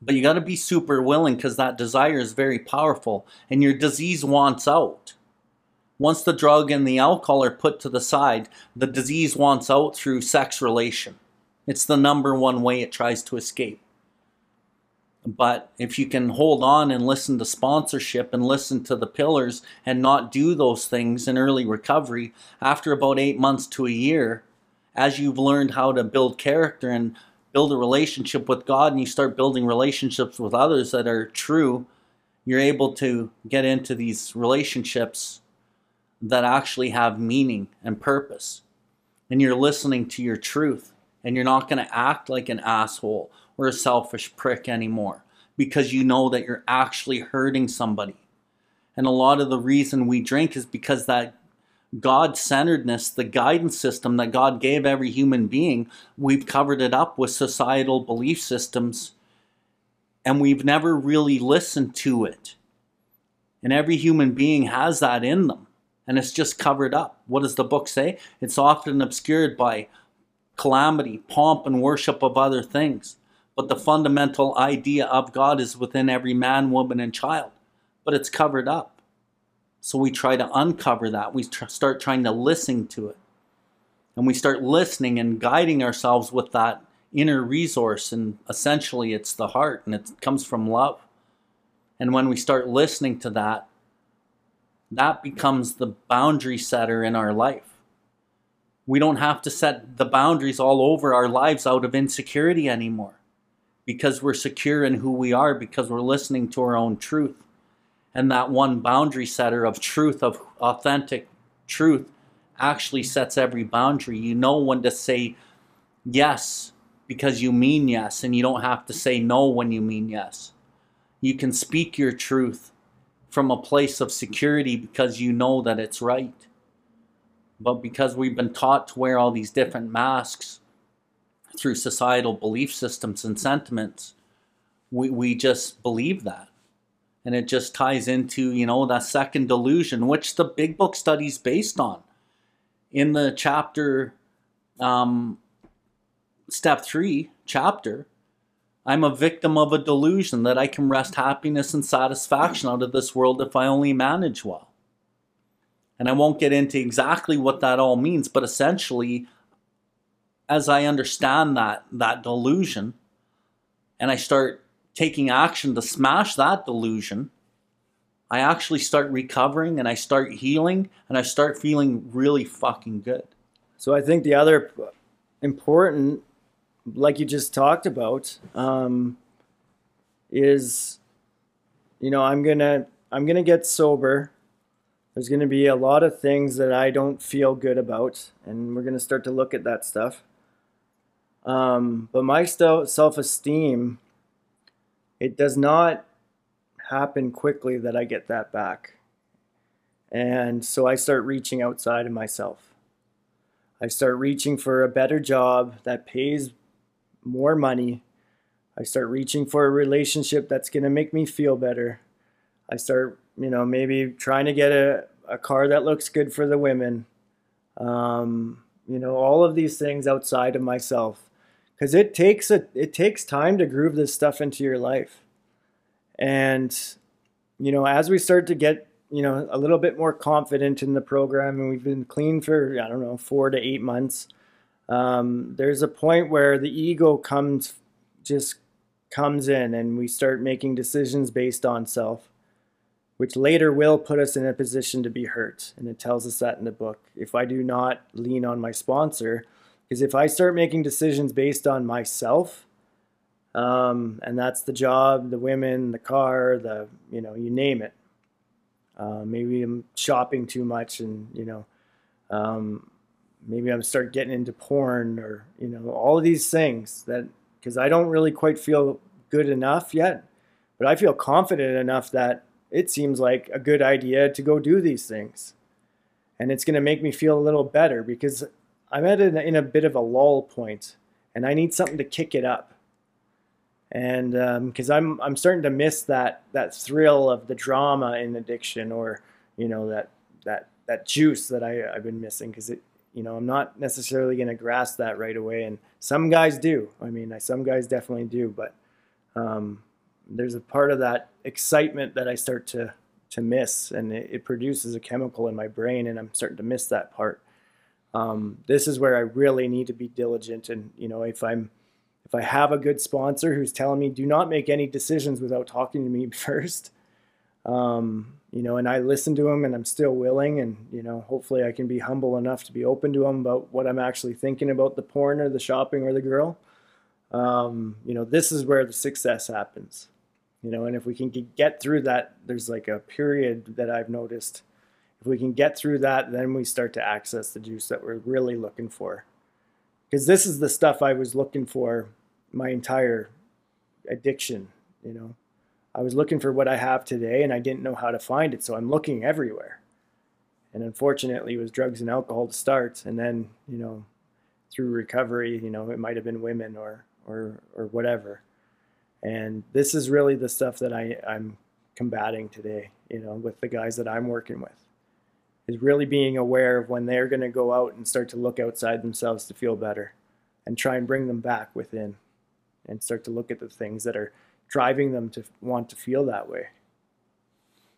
But you got to be super willing because that desire is very powerful and your disease wants out. Once the drug and the alcohol are put to the side, the disease wants out through sex relation. It's the number one way it tries to escape. But if you can hold on and listen to sponsorship and listen to the pillars and not do those things in early recovery, after about eight months to a year, as you've learned how to build character and build a relationship with God and you start building relationships with others that are true, you're able to get into these relationships that actually have meaning and purpose. And you're listening to your truth. And you're not going to act like an asshole or a selfish prick anymore because you know that you're actually hurting somebody. And a lot of the reason we drink is because that God centeredness, the guidance system that God gave every human being, we've covered it up with societal belief systems and we've never really listened to it. And every human being has that in them and it's just covered up. What does the book say? It's often obscured by calamity, pomp, and worship of other things. But the fundamental idea of God is within every man, woman, and child. But it's covered up. So we try to uncover that. We tr- start trying to listen to it. And we start listening and guiding ourselves with that inner resource. And essentially, it's the heart, and it comes from love. And when we start listening to that, that becomes the boundary setter in our life. We don't have to set the boundaries all over our lives out of insecurity anymore because we're secure in who we are, because we're listening to our own truth. And that one boundary setter of truth, of authentic truth, actually sets every boundary. You know when to say yes because you mean yes, and you don't have to say no when you mean yes. You can speak your truth from a place of security because you know that it's right. But because we've been taught to wear all these different masks through societal belief systems and sentiments, we, we just believe that. And it just ties into, you know, that second delusion, which the big book study's based on. In the chapter, um, step three chapter, I'm a victim of a delusion that I can wrest happiness and satisfaction out of this world if I only manage well. And I won't get into exactly what that all means, but essentially, as I understand that, that delusion, and I start taking action to smash that delusion, I actually start recovering and I start healing and I start feeling really fucking good. So I think the other important like you just talked about, um, is, you know, I'm gonna I'm gonna get sober. There's gonna be a lot of things that I don't feel good about, and we're gonna start to look at that stuff. Um, but my self esteem, it does not happen quickly that I get that back. And so I start reaching outside of myself. I start reaching for a better job that pays more money. I start reaching for a relationship that's going to make me feel better. I start, you know, maybe trying to get a, a car that looks good for the women. Um, you know, all of these things outside of myself. Because it takes a it takes time to groove this stuff into your life. And, you know, as we start to get, you know, a little bit more confident in the program and we've been clean for, I don't know, four to eight months um, there's a point where the ego comes just comes in and we start making decisions based on self which later will put us in a position to be hurt and it tells us that in the book if i do not lean on my sponsor because if i start making decisions based on myself um, and that's the job the women the car the you know you name it uh, maybe i'm shopping too much and you know um, maybe I'm start getting into porn or you know all of these things that because I don't really quite feel good enough yet, but I feel confident enough that it seems like a good idea to go do these things, and it's going to make me feel a little better because I'm at a, in a bit of a lull point, and I need something to kick it up. And because um, I'm I'm starting to miss that that thrill of the drama in addiction, or you know that that that juice that I, I've been missing because it you know, I'm not necessarily going to grasp that right away. And some guys do. I mean, some guys definitely do. But um, there's a part of that excitement that I start to to miss, and it, it, produces a chemical in my brain, and I'm starting to miss that part. Um, this is where I really need to be diligent, and you know, if I'm if I have a good sponsor who's telling me do not make any decisions without talking to me first, um, you know, and I listen to him and I'm still willing and, you know, hopefully I can be humble enough to be open to him about what I'm actually thinking about the porn or the shopping or the girl. Um, you know, this is where the success happens, you know, and if we can get through that, there's like a period that I've noticed. If we can get through that, then we start to access the juice that we're really looking for. Because this is the stuff I was looking for my entire addiction, you know. I was looking for what I have today and I didn't know how to find it, so I'm looking everywhere. And unfortunately, it was drugs and alcohol to start, and then you know, through recovery, you know, it might have been women or or or whatever. And this is really the stuff that I I'm combating today, you know, with the guys that I'm working with. Is really being aware of when they're going to go out and start to look outside themselves to feel better and try and bring them back within and start to look at the things that are driving them to want to feel that way.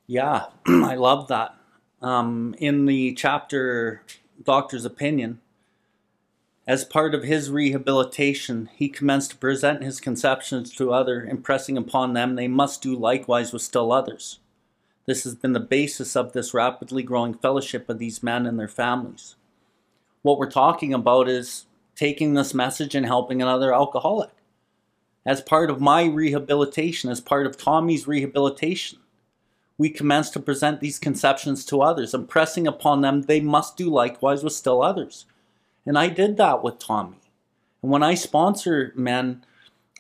Yeah, I love that. Um, in the chapter Doctor's Opinion, as part of his rehabilitation, he commenced to present his conceptions to others, impressing upon them they must do likewise with still others. This has been the basis of this rapidly growing fellowship of these men and their families. What we're talking about is taking this message and helping another alcoholic. As part of my rehabilitation, as part of Tommy's rehabilitation, we commence to present these conceptions to others, impressing upon them they must do likewise with still others. And I did that with Tommy. And when I sponsor men,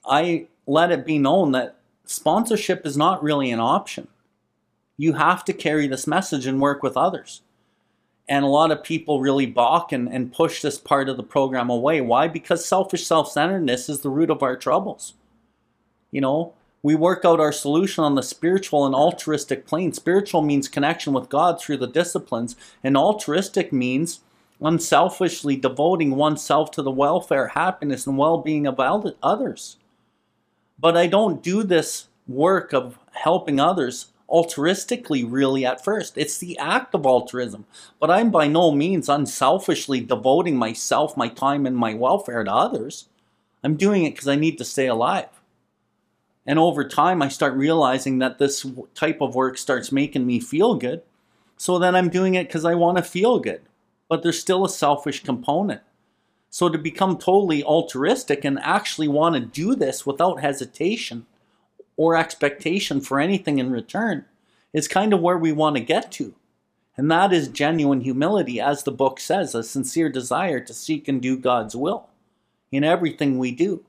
I let it be known that sponsorship is not really an option. You have to carry this message and work with others. And a lot of people really balk and, and push this part of the program away. Why? Because selfish self centeredness is the root of our troubles. You know, we work out our solution on the spiritual and altruistic plane. Spiritual means connection with God through the disciplines, and altruistic means unselfishly devoting oneself to the welfare, happiness, and well being of others. But I don't do this work of helping others altruistically, really, at first. It's the act of altruism. But I'm by no means unselfishly devoting myself, my time, and my welfare to others. I'm doing it because I need to stay alive. And over time, I start realizing that this type of work starts making me feel good. So then I'm doing it because I want to feel good. But there's still a selfish component. So to become totally altruistic and actually want to do this without hesitation or expectation for anything in return is kind of where we want to get to. And that is genuine humility, as the book says, a sincere desire to seek and do God's will in everything we do.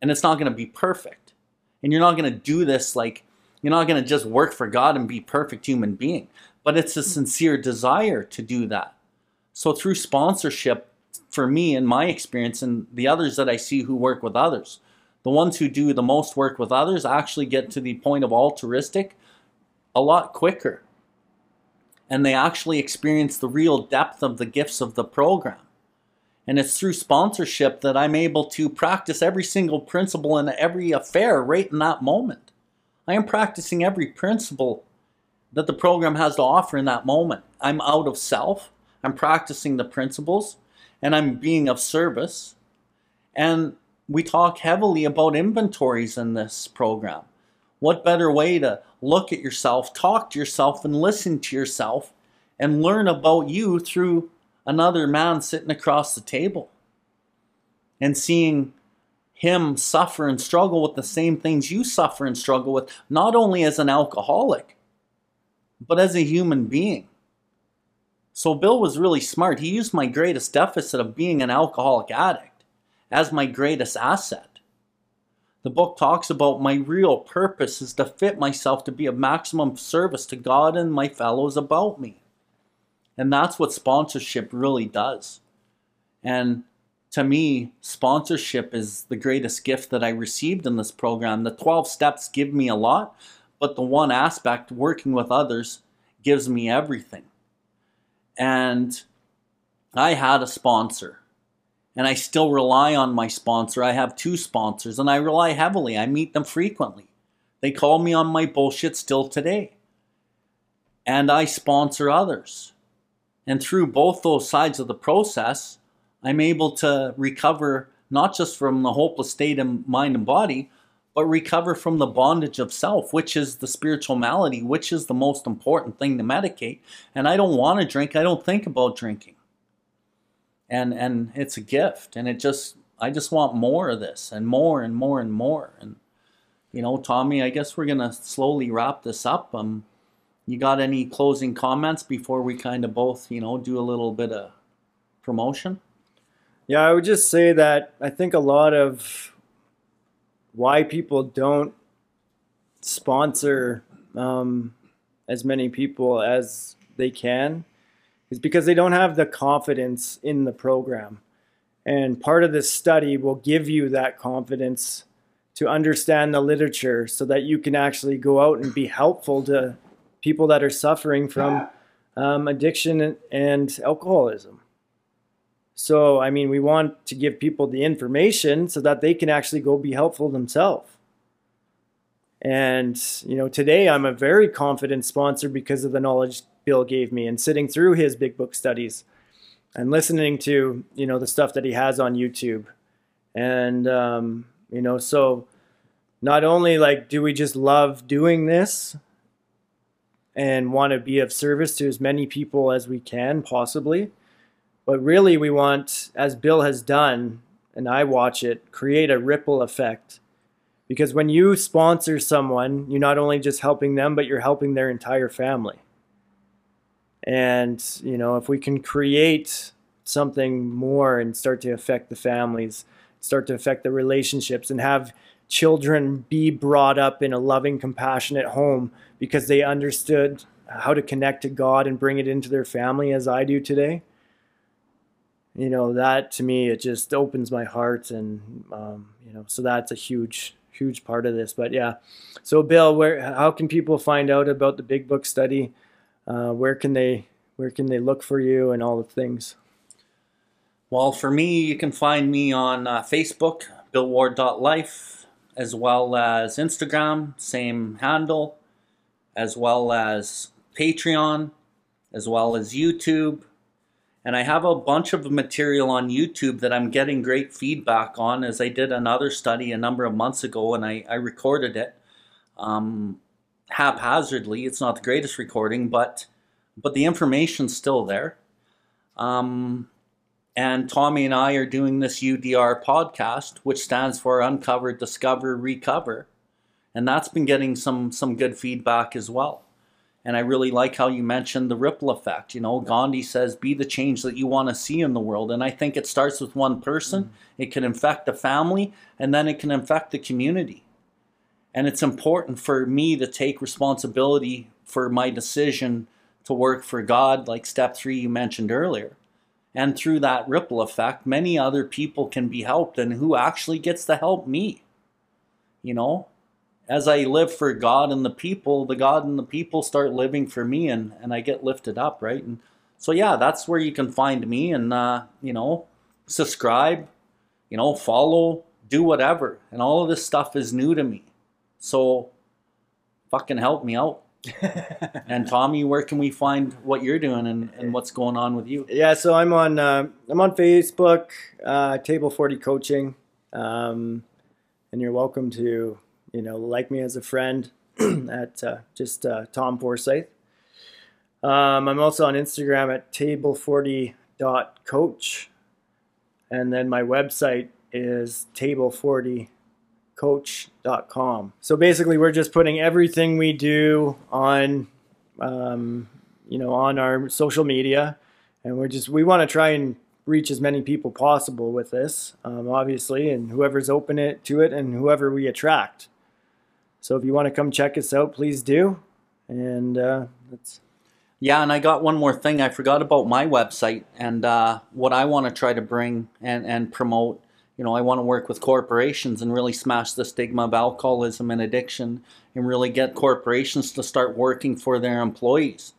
And it's not going to be perfect. And you're not going to do this like, you're not going to just work for God and be perfect human being. But it's a sincere desire to do that. So through sponsorship, for me in my experience and the others that I see who work with others, the ones who do the most work with others actually get to the point of altruistic a lot quicker. And they actually experience the real depth of the gifts of the program. And it's through sponsorship that I'm able to practice every single principle in every affair right in that moment. I am practicing every principle that the program has to offer in that moment. I'm out of self. I'm practicing the principles and I'm being of service. And we talk heavily about inventories in this program. What better way to look at yourself, talk to yourself, and listen to yourself and learn about you through another man sitting across the table and seeing him suffer and struggle with the same things you suffer and struggle with, not only as an alcoholic, but as a human being. So Bill was really smart. He used my greatest deficit of being an alcoholic addict as my greatest asset. The book talks about my real purpose is to fit myself to be of maximum service to God and my fellows about me. And that's what sponsorship really does. And to me, sponsorship is the greatest gift that I received in this program. The 12 steps give me a lot, but the one aspect, working with others, gives me everything. And I had a sponsor. And I still rely on my sponsor. I have two sponsors and I rely heavily. I meet them frequently. They call me on my bullshit still today. And I sponsor others. And through both those sides of the process, I'm able to recover not just from the hopeless state of mind and body, but recover from the bondage of self, which is the spiritual malady, which is the most important thing to medicate. And I don't want to drink, I don't think about drinking. And and it's a gift. And it just I just want more of this and more and more and more. And you know, Tommy, I guess we're gonna slowly wrap this up. Um you got any closing comments before we kind of both, you know, do a little bit of promotion? Yeah, I would just say that I think a lot of why people don't sponsor um, as many people as they can is because they don't have the confidence in the program. And part of this study will give you that confidence to understand the literature so that you can actually go out and be helpful to people that are suffering from um, addiction and alcoholism. So, I mean, we want to give people the information so that they can actually go be helpful themselves. And, you know, today I'm a very confident sponsor because of the knowledge Bill gave me and sitting through his big book studies and listening to, you know, the stuff that he has on YouTube. And, um, you know, so not only like do we just love doing this, and want to be of service to as many people as we can possibly. But really, we want, as Bill has done, and I watch it, create a ripple effect. Because when you sponsor someone, you're not only just helping them, but you're helping their entire family. And, you know, if we can create something more and start to affect the families, start to affect the relationships, and have children be brought up in a loving, compassionate home because they understood how to connect to God and bring it into their family as I do today. You know, that to me, it just opens my heart. And, um, you know, so that's a huge, huge part of this. But yeah. So, Bill, where, how can people find out about the Big Book study? Uh, where can they, where can they look for you and all the things? Well, for me, you can find me on uh, Facebook, billward.life as well as Instagram, same handle, as well as Patreon, as well as YouTube. And I have a bunch of material on YouTube that I'm getting great feedback on as I did another study a number of months ago and I, I recorded it um, haphazardly. It's not the greatest recording, but but the information's still there. Um, and Tommy and I are doing this UDR podcast, which stands for Uncover, Discover, Recover. And that's been getting some some good feedback as well. And I really like how you mentioned the ripple effect. You know, Gandhi says, be the change that you want to see in the world. And I think it starts with one person. Mm-hmm. It can infect a family, and then it can infect the community. And it's important for me to take responsibility for my decision to work for God, like step three you mentioned earlier. And through that ripple effect, many other people can be helped. And who actually gets to help me? You know, as I live for God and the people, the God and the people start living for me and, and I get lifted up, right? And so, yeah, that's where you can find me and, uh, you know, subscribe, you know, follow, do whatever. And all of this stuff is new to me. So, fucking help me out. and Tommy, where can we find what you're doing and, and what's going on with you? Yeah, so I'm on uh, I'm on Facebook, uh, Table Forty Coaching, um, and you're welcome to you know like me as a friend at uh, just uh, Tom Forsyth. Um, I'm also on Instagram at table40.coach, and then my website is table40 coach.com. So basically, we're just putting everything we do on, um, you know, on our social media, and we're just we want to try and reach as many people possible with this, um, obviously, and whoever's open it to it, and whoever we attract. So if you want to come check us out, please do, and uh, that's. Yeah, and I got one more thing. I forgot about my website and uh, what I want to try to bring and, and promote you know, I want to work with corporations and really smash the stigma of alcoholism and addiction and really get corporations to start working for their employees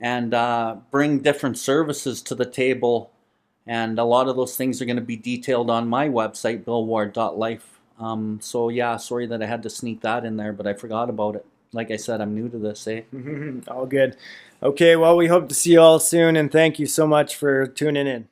and uh, bring different services to the table. And a lot of those things are going to be detailed on my website, billward.life. Um, so, yeah, sorry that I had to sneak that in there, but I forgot about it. Like I said, I'm new to this, eh? all good. Okay, well, we hope to see you all soon, and thank you so much for tuning in.